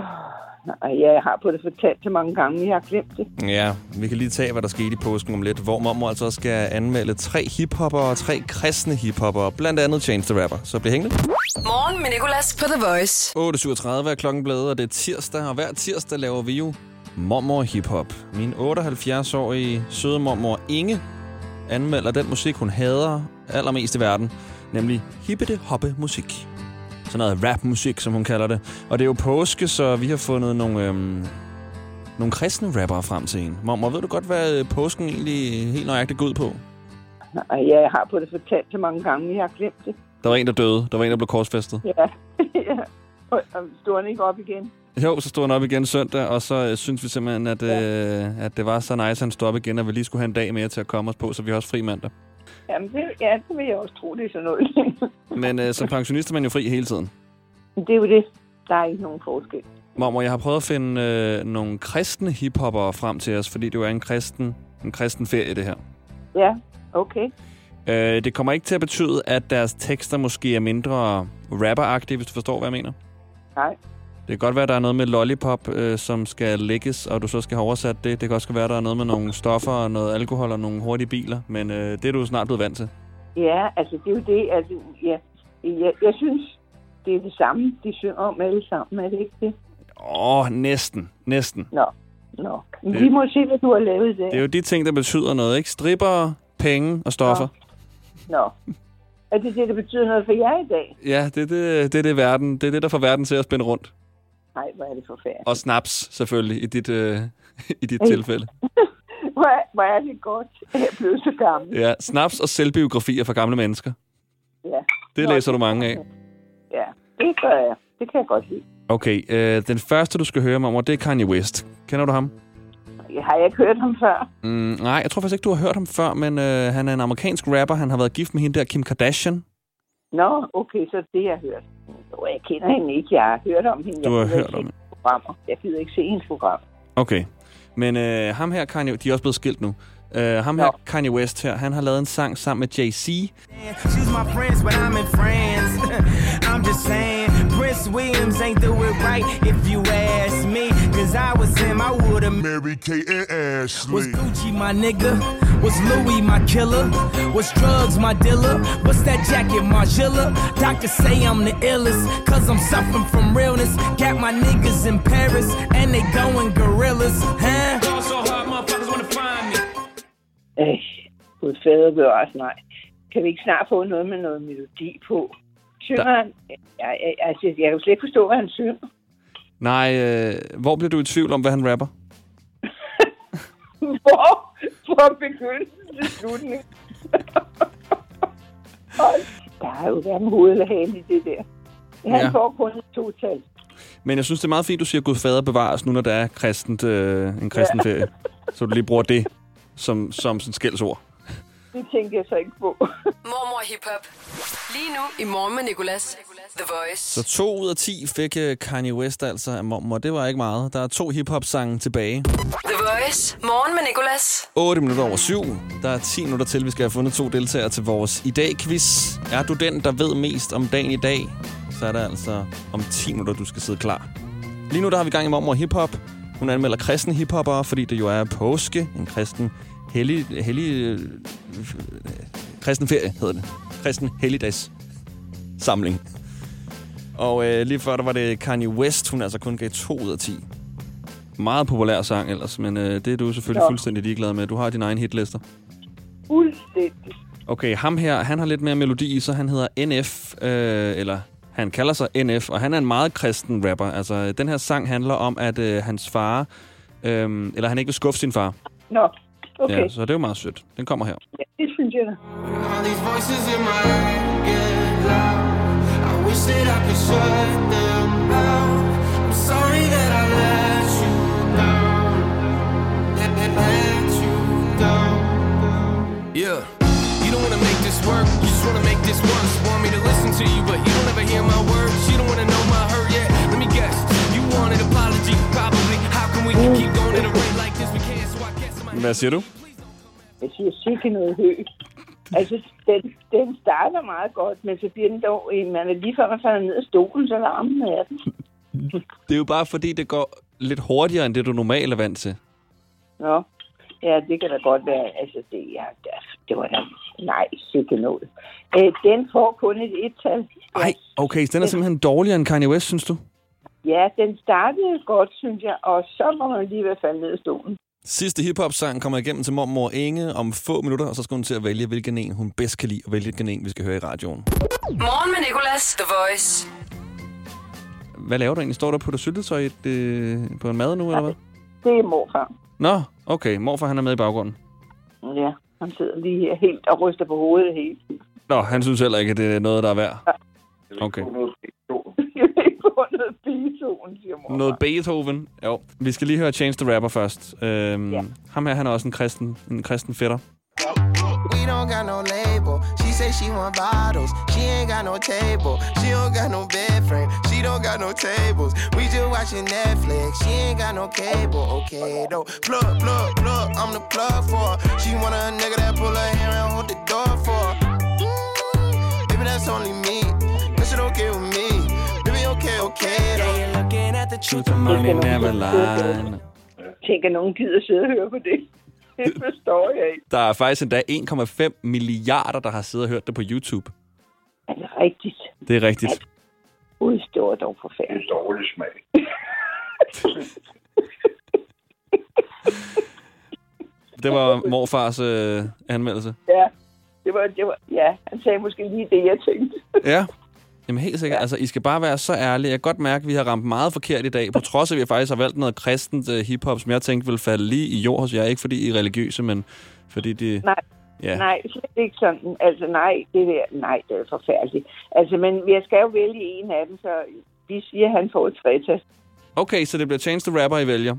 nej, jeg har på det fortalt så mange gange, men jeg har glemt det. Ja, vi kan lige tage, hvad der skete i påsken om lidt, hvor mormor altså også skal anmelde tre hiphopper og tre kristne hiphopper, blandt andet Chance the Rapper. Så bliv hængende. Morgen med Nicolas på The Voice. 8.37 er klokken blevet, og det er tirsdag, og hver tirsdag laver vi jo mormor hiphop. Min 78-årige søde mormor Inge anmelder den musik, hun hader allermest i verden, nemlig hippete hoppe musik. Sådan noget rapmusik, som hun kalder det. Og det er jo påske, så vi har fundet nogle, øhm, nogle kristne rappere frem til en. Mormor, ved du godt, hvad øh, påsken egentlig helt nøjagtigt går ud på? Nej, jeg har på det fortalt så mange gange, men jeg har glemt det. Der var en, der døde. Der var en, der blev korsfæstet. Ja, ja. Og, og stod han ikke op igen? Jo, så stod han op igen søndag, og så øh, synes vi simpelthen, at, ja. øh, at det var så nice, at han stod op igen, og vi lige skulle have en dag mere til at komme os på, så vi har også fri mandag. Jamen, det, ja, det vil jeg også tro, det er sådan noget. Men øh, som pensionist er man jo fri hele tiden. Det er jo det. Der er ikke nogen forskel. Mormor, jeg har prøvet at finde øh, nogle kristne hiphopper frem til os, fordi det jo er en kristen, en kristen ferie, det her. Ja, okay. Øh, det kommer ikke til at betyde, at deres tekster måske er mindre rapperagtige, hvis du forstår, hvad jeg mener. Nej. Det kan godt være, at der er noget med lollipop, øh, som skal lægges, og du så skal have oversat det. Det kan også være, at der er noget med nogle stoffer og noget alkohol og nogle hurtige biler, men øh, det er du snart blevet vant til. Ja, altså det er jo det. Altså, ja, jeg, jeg synes, det er det samme, de synger om alle sammen. Er det ikke det? Åh, oh, næsten. Næsten. Nå, nå. Men Det- vi må se, hvad du har lavet der. Det er jo de ting, der betyder noget, ikke? Stripper, penge og stoffer. Nå. Er det det, der betyder noget for jer i dag? Ja, det er det, det, er det, verden, det er det, der får verden til at spænde rundt. Nej, hvor er det forfærdeligt. Og snaps, selvfølgelig, i dit, øh, i dit tilfælde. Hvor er, hvor er det godt, at jeg blevet så gammel. Ja, snaps og selvbiografier for gamle mennesker. Ja. Det læser du mange af. Ja, det gør jeg. Det kan jeg godt lide. Okay, øh, den første, du skal høre, mormor, det er Kanye West. Kender du ham? Har jeg ikke hørt ham før? Mm, nej, jeg tror faktisk ikke, du har hørt ham før, men øh, han er en amerikansk rapper. Han har været gift med hende der, Kim Kardashian. Nå, okay, så det jeg har hørt. Jo, jeg kender hende ikke. Jeg har hørt om hende. Du har jeg hørt ikke om programmer. Jeg gider ikke se hendes program. Okay. Men øh, ham her, Kanye, de er også blevet skilt nu. Øh, ham her, Kanye West her, han har lavet en sang sammen med Jay-Z. She's my friends, but I'm in France. I'm just saying, Prince Williams ain't do it right if you ask me. Cause I was him, I would've married Kate and Ashley. Was Gucci my nigga? Was Louis my killer? Was drugs my dealer? What's that jacket, Margilla? Doctors say I'm the illest, cause I'm suffering from realness. Got my niggas in Paris, and they going gorillas, huh? so hard, motherfuckers wanna find me. Øh, Gud fader bevares, nej. Kan vi ikke snart få noget med noget melodi på? Synger Der- han? Jeg, jeg, altså, jeg kan jo slet ikke forstå, hvad han synger. Nej, øh, hvor bliver du i tvivl om, hvad han rapper? Hvor? Fra begyndelsen til slutning. Hold, der har jo hverken hoved eller hale i det der. Han ja. får kun et total. Men jeg synes, det er meget fint, du siger, Gud fader bevares, nu når der er kristent, øh, en kristen Ja. ferie. Så du lige bruger det som, som sådan skældsord. Det tænker jeg så ikke på. Mormor Hip Hop. Lige nu i Morgen med Nicolas. The Voice. Så to ud af ti fik øh, Kanye West altså af mormor. Det var ikke meget. Der er to hiphop-sange tilbage. The Voice. Morgen med Nicolas. 8 minutter over 7. Der er 10 minutter til, vi skal have fundet to deltagere til vores i dag-quiz. Er du den, der ved mest om dagen i dag, så er der altså om 10 minutter, du skal sidde klar. Lige nu der har vi gang i mormor hiphop. Hun anmelder kristne hiphopper, fordi det jo er påske. En kristen hellig... hellig øh, kristen ferie hedder det. Kristen helligdags samling. Og øh, lige før der var det Kanye West, hun altså kun gav 2 ud af 10. Meget populær sang ellers, men øh, det er du selvfølgelig Ja. fuldstændig ligeglad med. Du har dine egne hitlister. Fuldstændig. Okay, ham her, han har lidt mere melodi i sig. Han hedder NF, øh, eller han kalder sig NF, og han er en meget kristen rapper. Altså, den her sang handler om, at øh, hans far, øh, eller han ikke vil skuffe sin far. Nå, okay. Ja, så det er jo meget sødt. Den kommer her. Ja, det synes jeg da. All these voices in my head get loud. I wish that I could shut them out. I'm sorry that I let you down. Let, let, let you down. Yeah. You don't wanna make this work, you just wanna make this once. Want me to listen to you, but you don't ever hear my words. You don't wanna know my hurt yet. Let me guess. You want an apology, probably. How can we keep going at a rate like this? We can't Hvad siger du? Jeg siger sikke noget hø. Altså, den, den starter meget godt, men så bliver den dog... Man er lige før man falder ned af stolen, så larmen er den. Det er jo bare fordi, det går lidt hurtigere, end det du normalt er vant til. Nå, ja, det kan da godt være. Altså, det, ja, det- det var da... Nej, sikke noget. Øh, den får kun et et-tal. Ej, okay, så den er simpelthen dårligere end Kanye West, synes du? Ja, den startede godt, synes jeg, og så må man lige være faldet ned af stolen. Sidste hiphop-sang kommer igennem til mormor Inge om få minutter, og så skal hun til at vælge, hvilken en hun bedst kan lide, og hvilken en vi skal høre i radioen. Morgen med Nicolas, The Voice. Hvad laver du egentlig? Står der på det syltetøj i et, øh, på en mad nu, eller hvad? Det er morfar. Nå, okay. Morfar, han er med i baggrunden. Ja, han sidder lige her helt og ryster på hovedet helt. Nå, han synes heller ikke, at det er noget, der er værd. Okay. Jeg vil ikke få noget Beethoven, siger mor. Noget Beethoven. Jo. Vi skal lige høre Change the Rapper først. Øhm, ja. Ham her, han er også en kristen, en kristen fætter. We don't got no label. She say she want bottles. She ain't got no table. She don't got no bed frame. She don't got no tables. We just watching Netflix. She ain't got no cable. Okay, though. Plug, plug, plug. I'm the plug for her. She want a nigga that pull her hair and hold the door for her. Looking at the truth of Money never lie. Tænker, nogen gider sidde og høre på det. Det forstår jeg ikke. Der er faktisk endda 1,5 milliarder, der har siddet og hørt det på YouTube. Er det rigtigt? Det er rigtigt. Ui, det var dog forfærdeligt. Det er dårlig smag. Det var morfars øh, anmeldelse. Ja, det var, det var, ja, han sagde måske lige det, jeg tænkte. Ja. Jamen helt sikkert. Altså, I skal bare være så ærlige. Jeg kan godt mærke, at vi har ramt meget forkert i dag, på trods af, at vi faktisk har valgt noget kristent uh, hiphop, som jeg tænkte ville falde lige i jord hos jer. Ikke fordi I er religiøse, men fordi de... Nej, Ja. nej, slet ikke sådan. Altså, nej, det der, nej, det er forfærdeligt. Altså, men jeg skal jo vælge en af dem, så vi siger, at han får et tretal. Okay, så det bliver Change the Rapper, I vælger.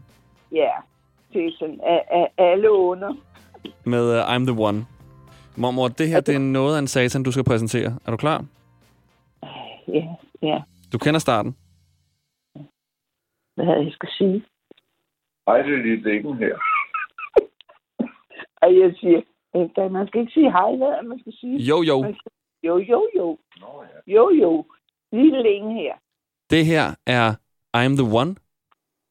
Ja, det er sådan, at alle under. Med uh, I'm the One. Mormor, det her det er noget af en satan, du skal præsentere. Er du klar? Ja, ja. Du kender starten. Hvad havde jeg skal sige? Hej, det er lige dækken her. Og jeg siger, at man skal ikke sige hej, hvad man skal sige? Jo, jo. Skal, jo, jo, jo. Jo, jo. Lige længe her. Det her er I'm the One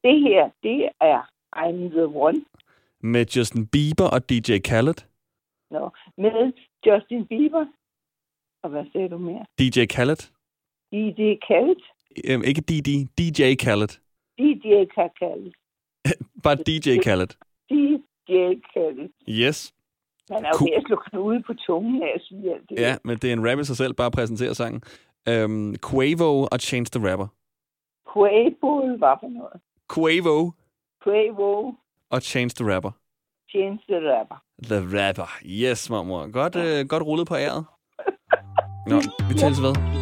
Det her, det er I'm the one. med Justin Bieber og DJ Khaled. Nå, med Justin Bieber. Og hvad sagde du mere? DJ Khaled. DJ Khaled. Øhm, ikke DD, DJ Khaled. DJ Khaled. Bare DJ Khaled. DJ Khaled. Yes. Han er jo Cool. ved at slå knude på tungen af at sige alt det. Ja, men det er en rap i sig selv, bare at præsentere sangen. Øhm, Quavo og Change the Rapper. Quavo, hvad for noget? Quavo Quavo, og Change the Rapper. Chance the Rapper. The Rapper. Yes, mormor. Godt, øh, godt rullet på æret. Nå, vi tales ved.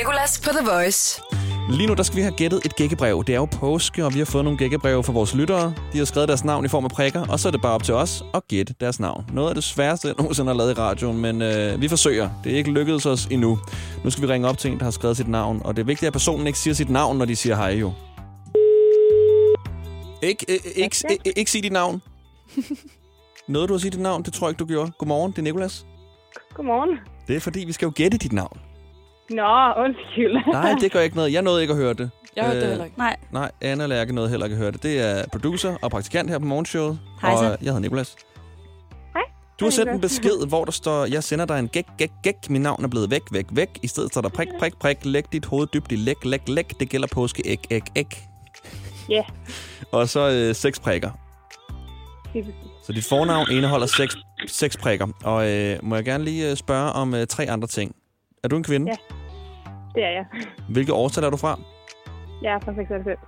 Nicolas på The Voice. Lige nu der skal vi have gættet et gækkebrev. Det er jo påske, og vi har fået nogle gækkebreve fra vores lyttere. De har skrevet deres navn i form af prikker, og så er det bare op til os at gætte deres navn. Noget af det sværeste, jeg nogensinde har lavet i radioen, men øh, vi forsøger. Det er ikke lykkedes os endnu. Nu skal vi ringe op til en, der har skrevet sit navn, og det er vigtigt, at personen ikke siger sit navn, når de siger hej jo. Ikke, øh, ikke, ikke, ikke sige dit navn. Noget, du har sige dit navn, det tror jeg ikke, du gjorde. Godmorgen, det er Nikolas. Godmorgen. Det er fordi, vi skal jo gætte dit navn. Nå, undskyld. Nej, det gør ikke noget. Jeg nåede ikke at høre det. Jeg hørte det Øh, heller ikke. Nej. Nej, Anna Lærke nåede heller ikke at høre det. Det er producer og praktikant her på morgenshowet. Hej så. Og jeg hedder Nikolas. Hej. Du har sendt en Nicolas. besked, hvor der står, jeg sender dig en gæk, gæk, gæk. Min navn er blevet væk, væk, væk. I stedet står der prik, prik, prik. Læg dit hoved dybt i læk, læk, læk. Det gælder påske, æg, æg, æg. Ja, Og så øh, seks prikker. det er. Så dit fornavn indeholder seks, seks prikker. Og øh, må jeg gerne lige øh, spørge om øh, tre andre ting. Er du en kvinde? Ja. Det er jeg. Hvilke årstal er du fra? Jeg er fra 96.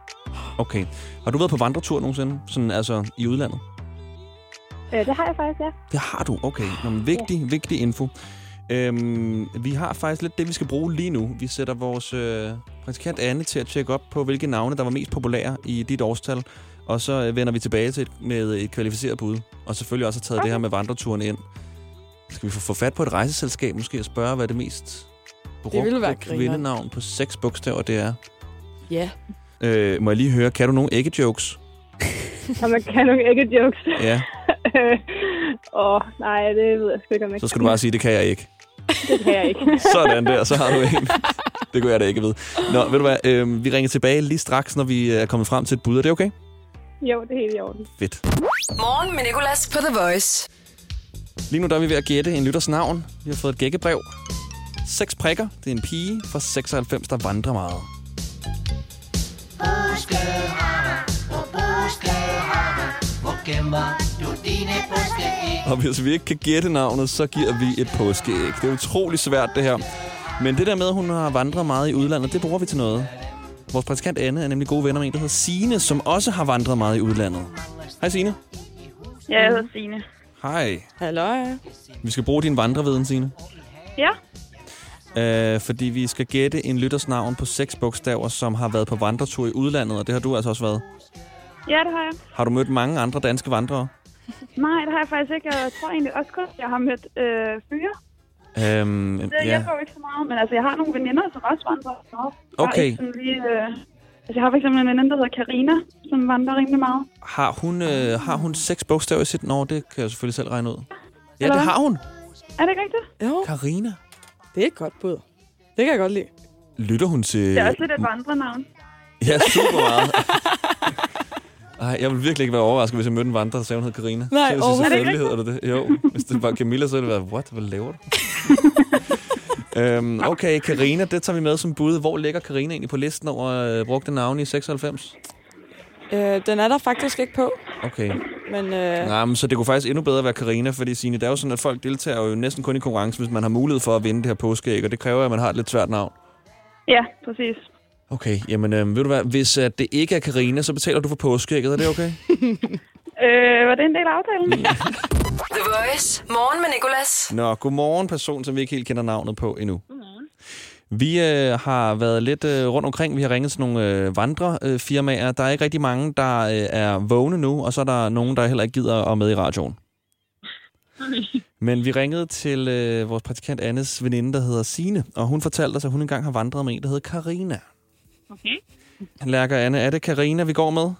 Okay. Har du været på vandretur nogensinde? Sådan altså i udlandet? Øh, det har jeg faktisk, ja. Det har du, okay. Nå, men vigtig, vigtig info. Øhm, vi har faktisk lidt det, vi skal bruge lige nu. Vi sætter vores øh, praktikant Anne til at tjekke op på, hvilke navne, der var mest populære i dit årstal. Og så øh, vender vi tilbage til et, med et kvalificeret bud. Og selvfølgelig også har taget okay. det her med vandreturen ind. Skal vi få, få fat på et rejseselskab måske og spørge, hvad det mest Det ville være brugte grineren. kvindenavn på seks bogstaver det er? Ja. Øh, må jeg lige høre, kan du nogle æggejokes? Og man kan nogle ikke jokes. Ja, Åh, nej, det ved jeg sgu ikke, om jeg så skal du bare sige, det kan jeg ikke. Det kan jeg ikke. Sådan der, så har du en. Det kunne jeg da ikke vide. Nå, ved du hvad, øh, vi ringer tilbage lige straks, når vi er kommet frem til et bud. Er det okay? Jo, det er helt i orden. Fedt. Morgen med Nicolas på The Voice. Lige nu der er vi ved at gætte en lytters navn. Vi har fået et gækkebrev. Seks prikker. Det er en pige fra 96, der vandrer meget. Og hvis vi ikke kan gætte navnet, så giver vi et påskeæg. Det er utrolig svært, det her. Men det der med, at hun har vandret meget i udlandet, det bruger vi til noget. Vores praktikant Anne er nemlig gode venner med en, der hedder Sine, som også har vandret meget i udlandet. Hej Sine. Ja, jeg hedder Signe. Hej. Hallo. Vi skal bruge din vandreviden, Signe. Ja, Øh, fordi vi skal gætte en lytters navn på seks bogstaver, som har været på vandretur i udlandet, og det har du altså også været. ja, det har jeg. Har du mødt mange andre danske vandrere? Nej, det har jeg faktisk ikke. Jeg tror egentlig også godt, jeg har mødt øh, fyre. Øhm, Det ja. hjælper jo ikke så meget, men altså, jeg har nogle veninder, som også vandrer. Jeg har Okay. Lige, øh, altså, jeg har for eksempel en veninde, der hedder Karina, som vandrer rimelig meget. Har hun, øh, har hun seks bogstaver i sit år? Det kan jeg selvfølgelig selv regne ud. Ja, Eller det har hun. Er det ikke rigtigt? Jo, Karina. Det er et godt bud. Det kan jeg godt lide. Lytter hun til... Det er også lidt et vandrenavn. Ja, super meget. Ej, jeg vil virkelig ikke være overrasket, hvis jeg mødte en vandrer, der sagde, hun hed Karina. Nej, så, overhovedet ikke. selvfølgelig hedder det det. Jo, hvis det var Camilla, så ville det været, what, hvad laver du? øhm, okay, Karina, det tager vi med som bud. Hvor ligger Karina egentlig på listen over øh, brugte navne i 96? Øh, den er der faktisk ikke på, Okay. men øh, Nej, men så det kunne faktisk endnu bedre være Karina, fordi Signe, det er jo sådan, at folk deltager jo næsten kun i konkurrence, hvis man har mulighed for at vinde det her påskeæg, og det kræver, at man har et lidt svært navn. Ja, præcis. Okay, jamen øh, ved du hvad, hvis at det ikke er Karina, så betaler du for påskeægget, er det okay? Øh, var det en del af aftalen? The Voice. Morgen med Nicolas. Nå, godmorgen person, som vi ikke helt kender navnet på endnu. Vi øh, har været lidt øh, rundt omkring. Vi har ringet til nogle øh, vandrefirmaer. Øh, firmaer. der er ikke rigtig mange, der øh, er vågne nu, og så er der nogen, der heller ikke gider at med i radioen. Men vi ringede til øh, vores praktikant Annes veninde, der hedder Sine, og hun fortalte os, at hun engang har vandret med en, der hedder Karina. Okay. Lærker Anne, er det Karina, vi går med?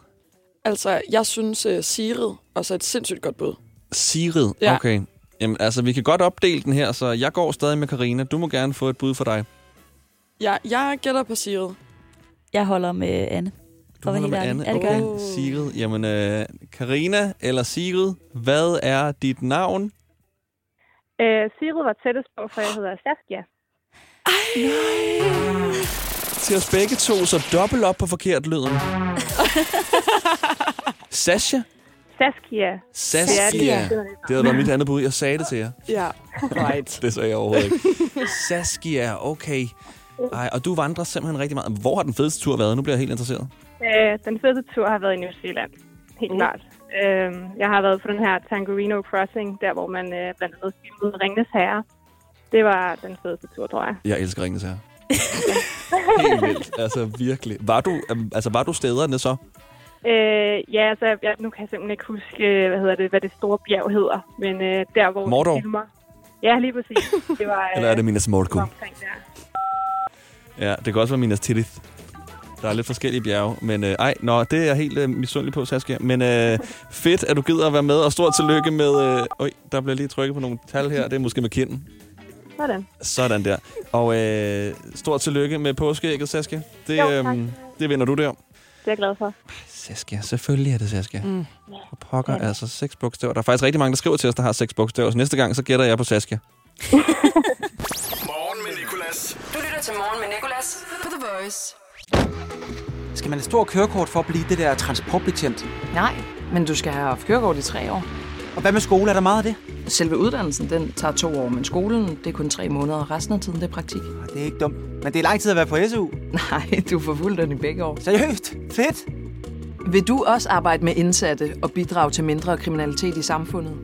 altså, jeg synes uh, Sigrid også er et sindssygt godt bud. Sigrid, Ja. okay. Jamen, altså, vi kan godt opdele den her, så jeg går stadig med Karina. Du må gerne få et bud for dig. Jeg, jeg gætter på Sigrid. Jeg holder med Anne. Du holder med Anne. Ja, det gør jeg. okay. Sigrid. Jamen, øh, Karina eller Sigrid, hvad er dit navn? Øh, Sigrid var tættest på, for jeg hedder Saskia. Til os begge to, så dobbelt op på forkert lyden. Sasha? Saskia. Saskia. Det havde været mit andet bud. Jeg sagde det til jer. Ja, right. Det sagde jeg overhovedet ikke. Saskia, okay. Ej, og du vandrer simpelthen rigtig meget. Hvor har den fedeste tur været? Nu bliver jeg helt interesseret. Øh, den fedeste tur har været i New Zealand. Helt Mm. klart. Øh, jeg har været på den her Tangerino Crossing, der hvor man øh, blandt andet filmede Ringnes Herre. Det var den fedeste tur, tror jeg. Jeg elsker Ringens her. Helt vildt. Altså, virkelig. Var du, øhm, altså, var du stederne så? Øh, ja, altså, jeg, nu kan jeg simpelthen ikke huske, øh, hvad, hedder det, hvad det store bjerg hedder. Men øh, der, hvor Mordor? filmer. Ja, lige præcis. Det var, øh, Eller er det Minas Morgul? Ja, det kan også være Minas Tirith. Der er lidt forskellige bjerge, men øh, ej, nå, det er jeg helt øh, misundelig på, Saskia. Men øh, fedt, at du gider at være med, og stort tillykke med... Øh, øj, der bliver lige trykket på nogle tal her. Det er måske med kinden. Sådan. Sådan der. Og øh, stort tillykke med påskeægget, Saskia. Det, Jo, tak. øh, det vinder du der. Det er jeg glad for. Saskia, selvfølgelig er det Saskia. Mm. For pokker, altså seks bogstaver. Der er faktisk rigtig mange, der skriver til os, der har seks bogstaver. Så næste gang, så gætter jeg på Saskia. til Morgen med Nicolas på The Voice. Skal man have stor kørekort for at blive det der transportbetjent? Nej, men du skal have haft kørekort i tre år. Og hvad med skole? Er der meget af det? Selve uddannelsen, den tager to år, men skolen, det er kun tre måneder, og resten af tiden, det er praktik. Det er ikke dumt. Men det er lang tid at være på SU. Nej, du får fuldt den i begge år. Seriøst? Fedt. Vil du også arbejde med indsatte og bidrage til mindre kriminalitet i samfundet?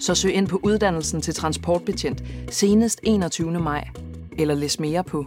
Så søg ind på uddannelsen til transportbetjent senest 21. maj. Eller læs mere på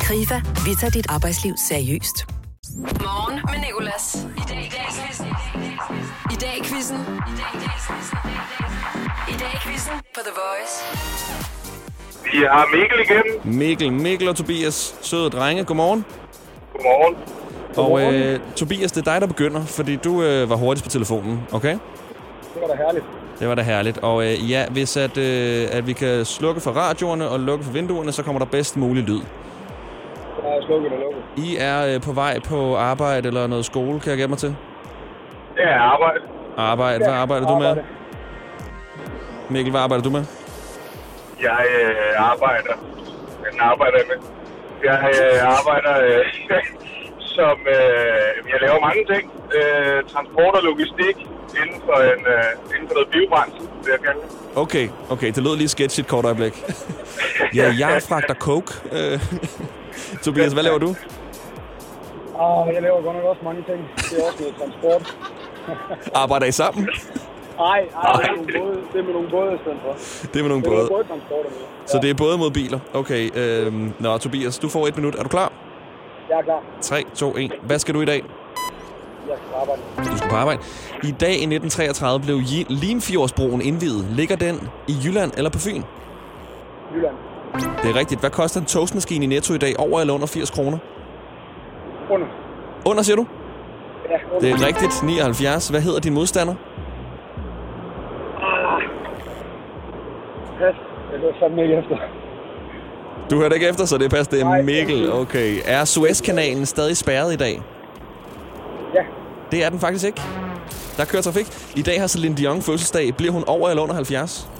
KRIFA, vi tager dit arbejdsliv seriøst. Morgen med Nicolas. I dag i quizzen. I dag i quizzen. I dag i quizzen på The Voice. Vi har Mikkel igennem. Mikkel, Mikkel og Tobias, søde drenge, godmorgen. Godmorgen. Og øh, Tobias, det er dig, der begynder, fordi du øh, var hurtigst på telefonen, okay? Det var da herligt. Det var da herligt. Og øh, ja, hvis at, øh, at vi kan slukke for radioerne og lukke for vinduerne, så kommer der bedst mulig lyd. Der er slukket og lukket. I er øh, på vej på arbejde eller noget skole, kan jeg gætte mig til? Er arbejde. Arbejde. Hvad Ja, arbejder du med? Mikkel, hvad arbejder du med? Jeg øh, arbejder. Jeg arbejder med. Jeg øh, arbejder øh, som... Øh, jeg laver mange ting. Øh, transport og logistik inden for, en, øh, inden for noget biobrændel, vil jeg kalde. Okay, okay, det lød lige sketchy et kort øjeblik. ja, jeg fragter coke. Tobias, hvad laver du? Ah, jeg laver godt nok også mange ting. Det er også noget transport. Arbejder I sammen? Nej, ej, det er, nogle både, det er med nogle både i stedet for. Det er med nogle Det er både. transporter med. Så det er både mod biler. Okay, øh, nå Tobias, du får et minut. Er du klar? Jeg er klar. 3, 2, 1. Hvad skal du i dag? Jeg skal arbejde. Du skal på arbejde. I dag i 1933 blev Limfjordsbroen indviet. Ligger den i Jylland eller på Fyn? Jylland. Det er rigtigt. Hvad koster en toastmaskine i Netto i dag? Over eller under 80 kroner? Under. Under, siger du? Ja, under. Det er rigtigt. 79. Hvad hedder din modstander? Ah. Pas. Jeg går sammen ikke efter. Du hørte ikke efter, så det passer. Det er Mikkel. Okay. Er Suezkanalen stadig spærret i dag? Ja. Det er den faktisk ikke. Der kører trafik. I dag har Celine Dion fødselsdag. Bliver hun over eller under 70?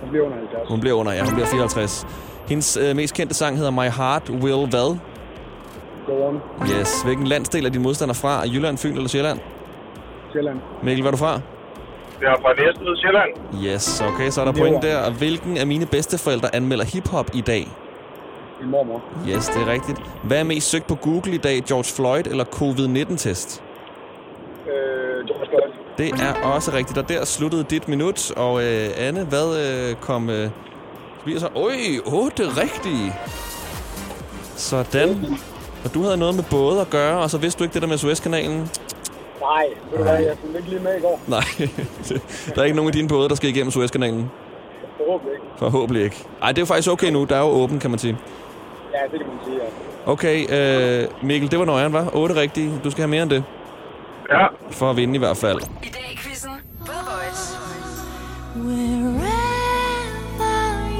Den bliver under 70. Hun bliver under, ja. Hun bliver 54. Hendes øh, mest kendte sang hedder My Heart Will Hvad? Go on. Yes. Hvilken landsdel er din modstander fra? Jylland, Fyn eller Sjælland? Sjælland. Mikkel, hvad er du fra? Jeg er fra Næstved, Sjælland. Yes, okay, så er der Det point der. Hvilken af mine bedsteforældre anmelder hiphop i dag? Min mormor. Yes, det er rigtigt. Hvad er mest søgt på Google i dag? George Floyd eller covid-19-test? Det er også rigtigt, og der sluttede dit minut. Og øh, Anne, hvad øh, kom... Øh, vi så? Øj, otte rigtige. Sådan. Og du havde noget med både at gøre, og så vidste du ikke det der med Suezkanalen? Nej, ved du hvad, jeg fulgte ikke lige med i går. Nej, der er ikke nogen af dine både, der skal igennem Suezkanalen. Forhåbentlig ikke. Forhåbentlig ikke. Ej, det er jo faktisk okay nu. Der er jo åben, kan man sige. Ja, det kan man sige, ja. Okay, øh, Mikkel, det var nøjeren, var? 8 rigtige. Du skal have mere end det. Ja. For at vinde i hvert fald. I dag i quizzen The Voice. Wherever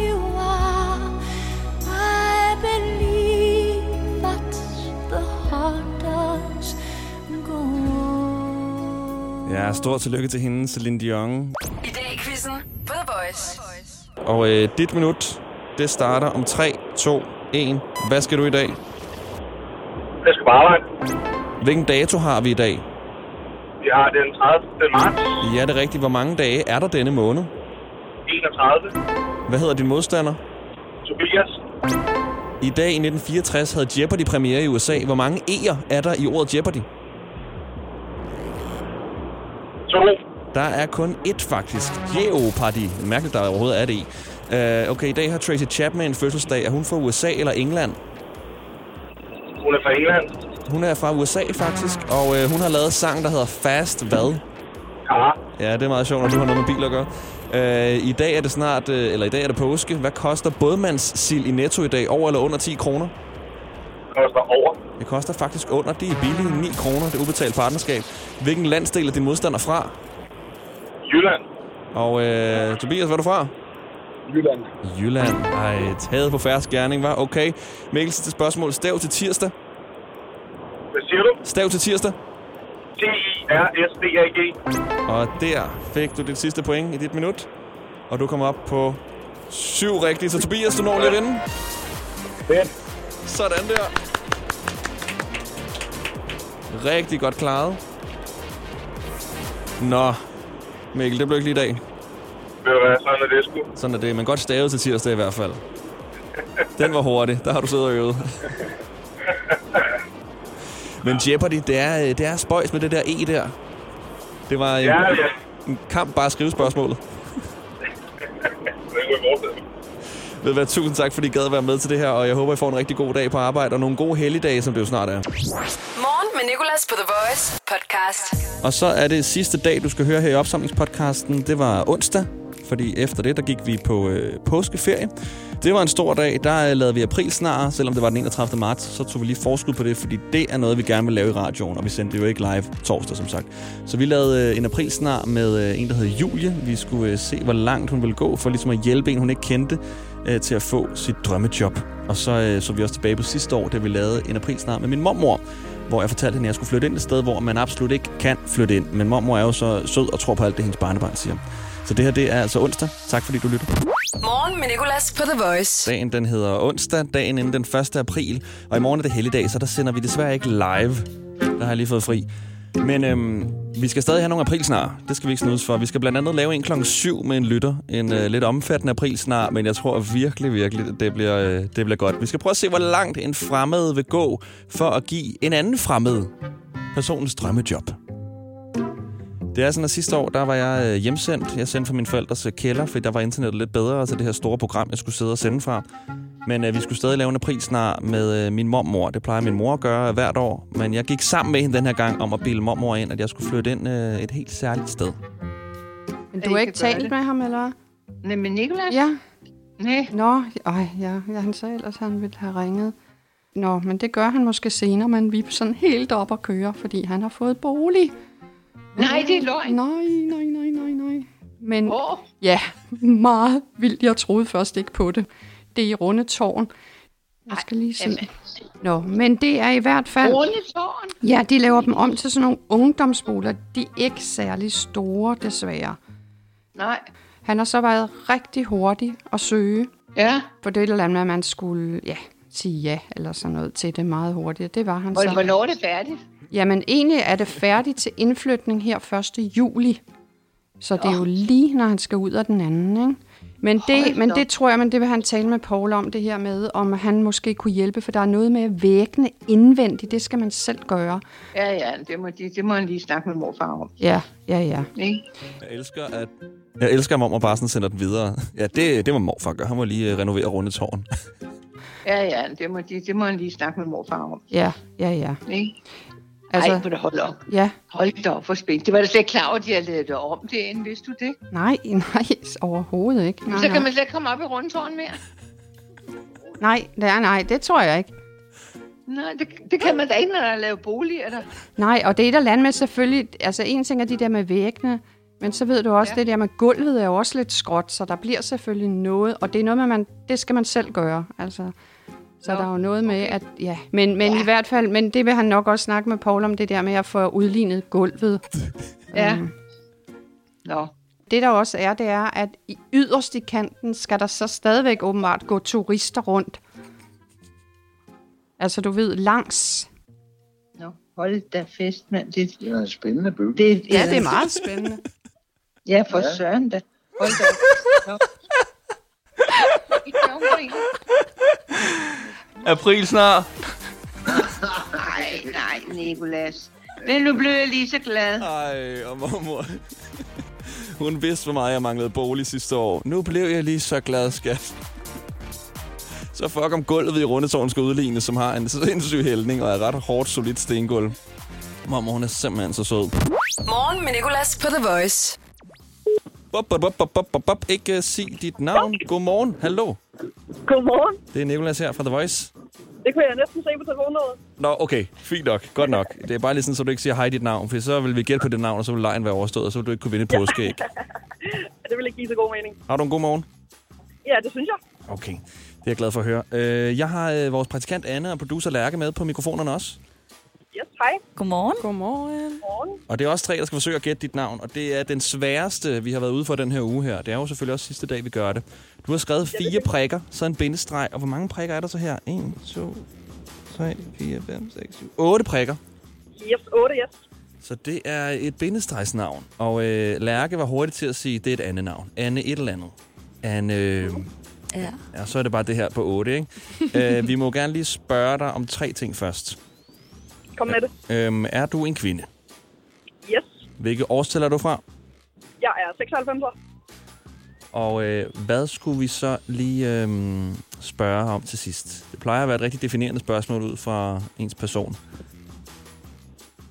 you are, I believe that the heart does go on. Ja, stort tillykke til hende, Celine Dion. I dag i quizzen på The Voice. Og øh, dit minut, det starter om 3, 2, 1. Hvad skal du i dag? Jeg skal på arbejde. Hvilken dato har vi i dag? Vi har den 30. marts Ja, det er rigtigt. Hvor mange dage er der denne måned? 31. Hvad hedder din modstander? Tobias. I dag i 1964 havde Jeopardy premiere i USA. Hvor mange E'er er der i ordet Jeopardy? To. Der er kun ét faktisk. Jeopardy. Mærkeligt, der overhovedet er det i. Uh, okay, i dag har Tracy Chapman fødselsdag. Er hun fra USA eller England? Hun er fra England. Hun er fra USA faktisk, og øh, hun har lavet sang, der hedder Fast Hvad? Ja. Ja, det er meget sjovt, når du har noget med biler at gøre. Øh, I dag er det snart, øh, eller i dag er det påske. Hvad koster bådmandssild i Netto i dag? Over eller under 10 kroner? Koster over. Det koster faktisk under. Det er billigt. 9 kroner. Det er ubetalt partnerskab. Hvilken landsdel er din modstander fra? Jylland. Og øh, Tobias, hvad er du fra? Jylland. Jylland. Ej, taget på færre gerning, var Okay. Mikkel, sidste spørgsmål. Stav til tirsdag. Siger du? Stav til tirsdag. T-I-R-S-D-A-G. Og der fik du dit sidste point i dit minut. Og du kommer op på syv rigtige. Så Tobias, du når lige at vinde. Fedt. Sådan der. Rigtig godt klaret. Nå, Mikkel, det blev ikke lige i dag. Ved du hvad, sådan er det sgu. Sådan er det, men godt stavet til tirsdag i hvert fald. Den var hurtig. Der har du siddet og øvet. Men Jeopardy, det er, det er spøjs med det der E der. Det var en, Ja, ja. en kamp bare at skrive spørgsmålet. Ved hvad, tusind tak, fordi I gad at være med til det her, og jeg håber, I får en rigtig god dag på arbejde, og nogle gode helligdage, som det jo snart er. Morgen med Nicolas på The Voice podcast. Og så er det sidste dag, du skal høre her i opsamlingspodcasten. Det var onsdag, fordi efter det, der gik vi på øh, påskeferie. Det var en stor dag. Der øh, lavede vi aprilsnar, selvom det var den 31. marts. Så tog vi lige forskud på det, fordi det er noget, vi gerne vil lave i radioen. Og vi sendte det jo ikke live torsdag, som sagt. Så vi lavede øh, en aprilsnar med øh, en, der hed Julie. Vi skulle se, hvor langt hun ville gå, for ligesom at hjælpe en, hun ikke kendte, til at få sit drømmejob. Og så så vi også tilbage på sidste år, da vi lavede en aprilsnar med min mormor hvor jeg fortalte hende, at jeg skulle flytte ind et sted, hvor man absolut ikke kan flytte ind. Men mormor er jo så sød og tror på alt det, hendes barnebarn siger. Så det her, det er altså onsdag. Tak fordi du lytter. Morgen med Nicolas på The Voice. Dagen den hedder onsdag, dagen inden den 1. april. Og i morgen er det helligdag, så der sender vi desværre ikke live. Der har jeg lige fået fri. Men øhm, vi skal stadig have nogle aprilsnar. Det skal vi ikke snudes for. Vi skal blandt andet lave en klokken 7 med en lytter. En øh, lidt omfattende aprilsnar, men jeg tror virkelig, virkelig, det bliver, øh, det bliver godt. Vi skal prøve at se, hvor langt en fremmed vil gå for at give en anden fremmed personens drømmejob. Det er sådan, at sidste år, der var jeg øh, hjemsendt. Jeg sendte fra min forældres øh, kælder, fordi der var internettet lidt bedre til det her store program, jeg skulle sidde og sende fra. Men øh, vi skulle stadig lave en aprilsnar med øh, min mormor. Det plejer min mor at gøre hvert år. Men jeg gik sammen med hende den her gang om at bilde mormor ind, at jeg skulle flytte ind øh, et helt særligt sted. Men du har ikke talt med ham, eller hvad? Nej, men Nicolas? Ja. Nej. Nå, ej, ja, ja, han sagde ellers, at han ville have ringet. Nå, men det gør han måske senere, men vi er sådan helt op at køre, fordi han har fået bolig. Nej, det er løgn. Nej, nej, nej, nej, nej. Men oh. ja, meget vildt. Jeg troede først ikke på det. Det er i Runde Tårn. Jeg skal lige se. Nå, men det er i hvert fald... Rundetårn? Ja, de laver dem om til sådan nogle ungdomsboliger. De er ikke særlig store, desværre. Nej. Han har så været rigtig hurtig at søge. Ja. For det er et eller andet med, at man skulle ja, sige ja eller sådan noget til det meget hurtigt. Det var han Hvor- så. Hvornår er det færdigt? Jamen, egentlig er det færdigt til indflytning her 1. juli. Så det er jo lige, når han skal ud af den anden, ikke? Men det, men det tror jeg, men det vil han tale med Paul om, det her med, om han måske kunne hjælpe, for der er noget med væggene indvendigt, det skal man selv gøre. Ja, ja, det må, de, det må han lige snakke med morfar om. Ja, ja, ja. Ikke? Jeg elsker, at jeg elsker, at mormor bare sådan sender den videre. Ja, det, det må morfar gøre. Han må lige øh, renovere rundetårn. Ja, ja, det må, de, det må han lige snakke med morfar om. Ja, ja, ja. Ikke? Altså- Ej, må det holde op. Ja. Hold da op for spændt. Det var da slet ikke klar over, at de havde lavet det om det end, vidste du det? Nej, nej, overhovedet ikke. Nej, Så kan nej. man slet ikke komme op i rundtårn mere. nej, nej, nej, det tror jeg ikke. Nej, det, det kan man da ikke, når der er lavet boliger der. Nej, og det er eller andet med selvfølgelig, altså en ting er de der med væggene, men så ved du også, ja. det der med gulvet er jo også lidt skråt, så der bliver selvfølgelig noget, og det er noget man, det skal man selv gøre, altså. Så Nå, der er jo noget med, at ja, men, men ja. i hvert fald, men det vil han nok også snakke med Paul om, det der med at få udlignet gulvet. Ja. Øhm, Nå. Det der også er, det er, at i yderst i kanten skal der så stadigvæk åbenbart gå turister rundt. Altså du ved, langs. Nå, hold da fest, mand. Det, Det er en spændende bygning. det, Ja, det er meget spændende. Ja, for Ja. søren da. Hold da. Nå. April snart. Nej, nej, Nicolas. Men nu blev jeg lige så glad. Ej, og mormor. Hun vidste, hvor meget jeg manglede bolig sidste år. Nu blev jeg lige så glad, skat. Så fuck om gulvet i rundetårn skal udlignes, som har en sindssyg hældning og er ret hårdt, solidt stengulv. Mormor, hun er simpelthen så sød. Morgen med Nicolas på The Voice. Bop, bop, bop, bop, bop, bop, bop. Ikke uh, sig dit navn. Godmorgen. Hallo. Godmorgen. Det er Nicolas her fra The Voice. Det kunne jeg næsten se på telefonnummeret. Nå, okay. Fint nok. Godt nok. Det er bare lige sådan, så du ikke siger hej dit navn, for så vil vi gætte på dit navn, og så vil lejen være overstået, og så vil du ikke kunne vinde et påskeæg. Det vil ikke give så god mening. Har du en god morgen? Ja, det synes jeg. Okay. Det er jeg glad for at høre. Øh, jeg har øh, vores praktikant Anne og producer Lærke med på mikrofonerne også. Yes, hej. Godmorgen. Godmorgen. Morgen. Og det er også tre, der skal forsøge at gætte dit navn. Og det er den sværeste, vi har været ude for den her uge her. Det er jo selvfølgelig også sidste dag, vi gør det. Du har skrevet fire prikker, så en bindestreg. Og hvor mange prikker er der så her? 1, 2, 3, 4, 5, 6, 7, 8 prikker. Yes, 8, yes. Så det er et bindestregsnavn. Og øh, Lærke var hurtig til at sige, det er et andet navn. Anne et eller andet. Anne... Øh, Ja. ja, så er det bare det her på 8, ikke? øh, vi må gerne lige spørge dig om tre ting først. Kom med det. Øhm, er du en kvinde? Yes. Hvilke årstal er du fra? Jeg er 96 år. Og øh, hvad skulle vi så lige øh, spørge om til sidst? Det plejer at være et rigtig definerende spørgsmål ud fra ens person.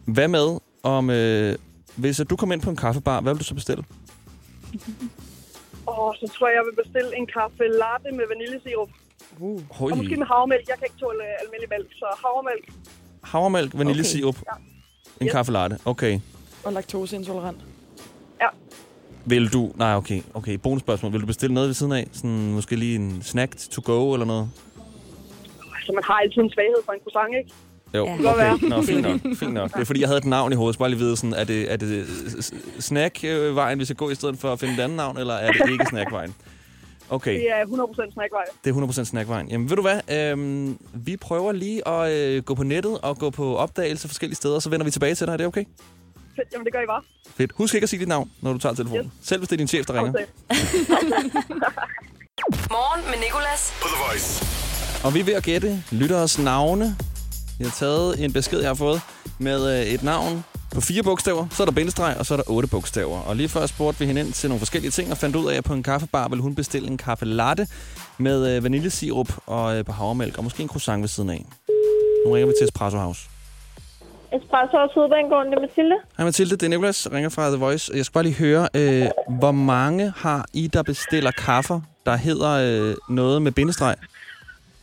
Hvad med om... Øh, hvis du kommer ind på en kaffebar, hvad vil du så bestille? Og så tror jeg, jeg vil bestille en kaffe latte med vaniljesirup. Uh. Og måske med havremælk. Jeg kan ikke tåle øh, almindelig mælk, så havremælk. Havremælk, vaniljesirup, Ja. en Yes. kaffe latte. Okay. Og laktoseintolerant. Ja. Vil du... Nej, okay. Okay, bonusspørgsmål. Vil du bestille noget ved siden af? Sådan måske lige en snack to go eller noget? Altså, man har altid en svaghed for en croissant, ikke? Jo, Ja. Det kan godt være. okay. Nå, fint nok, fint nok. Det er fordi, jeg havde et navn i hovedet. Jeg skal bare lige vide, sådan, er det, er det snack-vejen, vi skal gå i stedet for at finde et andet navn, eller er det ikke snack-vejen? Okay, Det er 100% snackvej. det er 100% snack-vejen. Jamen, ved du hvad? Øhm, vi prøver lige at øh, gå på nettet og gå på opdagelse forskellige steder, så vender vi tilbage til dig. Er det okay? Fedt, jamen det gør I bare. Fedt. Husk ikke at sige dit navn, når du tager telefonen. Yes. Selv hvis det er din chef, der ringer. Morgen med Nicolas. På The Voice. Og vi er ved at gætte lytteres navne. Vi har taget en besked, jeg har fået, med øh, et navn på fire bogstaver. Så er der bindestreg, og så er der otte bogstaver. Og lige før spurgte vi hende ind til nogle forskellige ting, og fandt ud af, at på en kaffebar vil hun bestille en kaffe latte med øh, vaniljesirup og øh, på havremælk, og måske en croissant ved siden af. Nu ringer vi til Espresso House. Espresso og Sydbanegården, det er Mathilde. Hej Mathilde, det er Nicolas, ringer fra The Voice. Jeg skal bare lige høre, øh, hvor mange har I, der bestiller kaffer, der hedder øh, noget med bindestreg?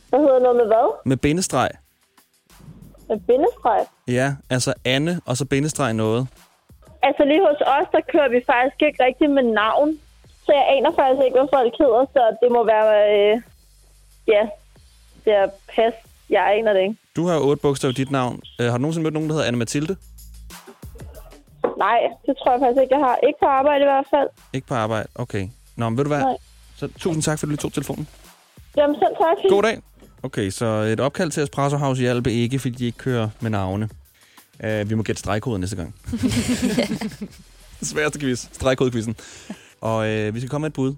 Hvad hedder noget med hvad? Med bindestreg. Bindestreg. Ja, altså Anne, og så bindestreg noget. Altså lige hos os, der kører vi faktisk ikke rigtig med navn. Så jeg aner faktisk ikke, hvad folk hedder, så det må være... Øh, ja, det er pas. Jeg aner det ikke. Du har otte bogstaver i dit navn. Øh, har du nogensinde mødt nogen, der hedder Anne Mathilde? Nej, det tror jeg faktisk ikke, jeg har. Ikke på arbejde i hvert fald. Ikke på arbejde? Okay. Nå, men ved du hvad? Nej. Så tusind tak, fordi du lige tog telefonen. Jamen selv tak. God dag. Okay, så et opkald til Espresso House hjælper ikke, fordi de ikke kører med navne. Uh, vi må gætte stregkoden næste gang. Sværeste quiz. Stregkodequizzen. Og uh, vi skal komme med et bud.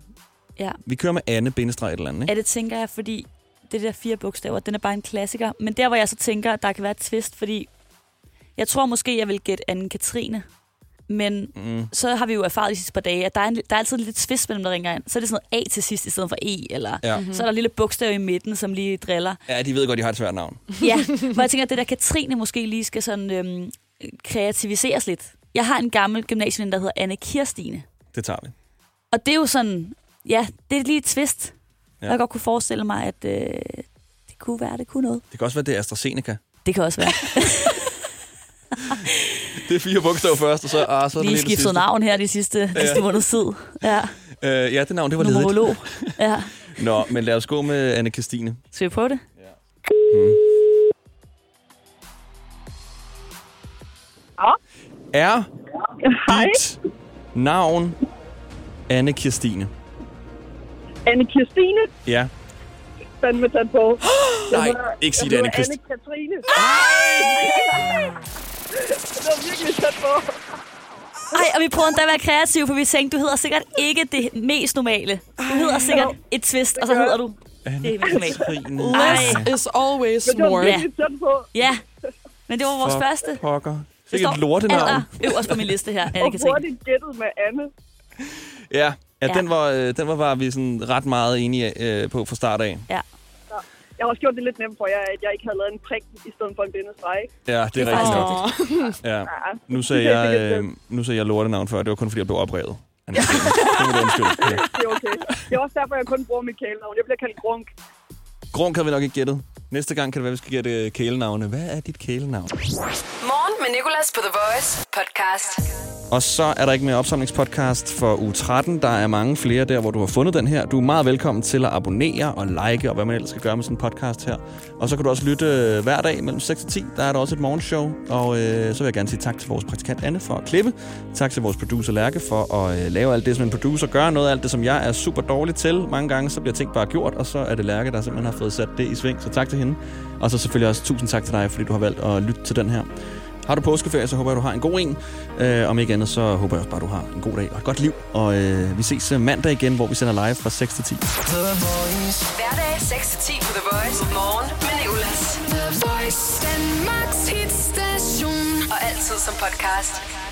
Ja. Vi kører med Anne bindestreg et eller andet, ikke? Ja, det tænker jeg, fordi det der fire bogstaver, den er bare en klassiker. Men der, hvor jeg så tænker, der kan være et twist, fordi jeg tror måske, jeg vil gætte Anne-Katrine. Men Mm. så har vi jo erfaret de sidste par dage, at der er, en, der er altid lidt twist mellem, der ringer ind. Så er det sådan noget A til sidst i stedet for E, eller Ja. så er der en lille bogstav i midten, som lige driller. Ja, de ved godt, de har et svært navn. Ja, hvor jeg tænker, at det der Katrine måske lige skal sådan øhm, kreativiseres lidt. Jeg har en gammel gymnasieven, der hedder Anne Kirstine. Det tager vi. Og det er jo sådan, ja, det er lige et twist. Ja. Jeg godt kunne forestille mig, at øh, det kunne være, det kunne noget. Det kan også være, det er AstraZeneca. Det kan også være. Det er fire bogstaver først, og så, ah, så er det Lige skiftet sidste. navn her de sidste, de sidste måneds tid. Ja, Øh, ja, det navn, det var ledigt. numerolog. Ja. Nå, men lad os gå med Anne Christine. Skal vi prøve det? Ja. Er dit navn Anne Kirstine? Anne Kirstine, Ja. fandme tæt på. Nej, ikke sig det, Anne Kirst- Anne-Katrine. det var virkelig tæt på. Ej, og vi prøvede endda at være kreative, for vi tænkte, du hedder sikkert ikke det mest normale. Du hedder sikkert et twist, og så hedder du det er mest normale. Less is always det more. på. Ja, men det var vores For første. Pokker. Det står et lortenavn. aller øverst på min liste her, Og Anne-Katrine. hurtigt gættet med Anne. Ja, ja, Ja. Den, var, øh, den var, var vi sådan ret meget enige øh, på fra start af. Ja. Jeg har også gjort det lidt nemt for jer, at jeg ikke havde lavet en prik i stedet for en bindestreg. Ja, det er rigtigt nok. Ja. Ja. Nu sagde jeg, øh, nu sagde jeg lortenavn før. Det var kun fordi, jeg blev oprevet. Kirstine. Det. Ja. Det er okay. Det er også derfor, jeg kun bruger mit kælenavn. Jeg bliver kaldt Grunk. Grunk havde vi nok ikke gættet. Næste gang kan det være, at vi skal gætte kælenavne. Hvad er dit kælenavn? Morgen med Nicolas på The Voice podcast. Og så er der ikke mere opsamlingspodcast for uge 13. Der er mange flere der, hvor du har fundet den her. Du er meget velkommen til at abonnere og like, og hvad man ellers skal gøre med sådan en podcast her. Og så kan du også lytte øh, hver dag mellem 6 og 10. Der er der også et morgenshow. Og øh, så vil jeg gerne sige tak til vores praktikant Anne for at klippe. Tak til vores producer Lærke for at øh, lave alt det, som en producer gør. Noget af alt det, som jeg er super dårlig til. Mange gange så bliver ting bare gjort, og så er det Lærke, der simpelthen har fået sat det i sving. Så tak til hende. Og så selvfølgelig også tusind tak til dig, fordi du har valgt at lytte til den her. Har du påskeferie, så håber jeg, du har en god en. Øh, om ikke andet, så håber jeg også bare, du har en god dag og et godt liv. Og øh, vi ses øh, mandag igen, hvor vi sender live fra 6 til 10. Hverdag 6-10 på The Voice. Morgen med Nicolas. The Voice. Danmarks hitstation. Og altid som podcast.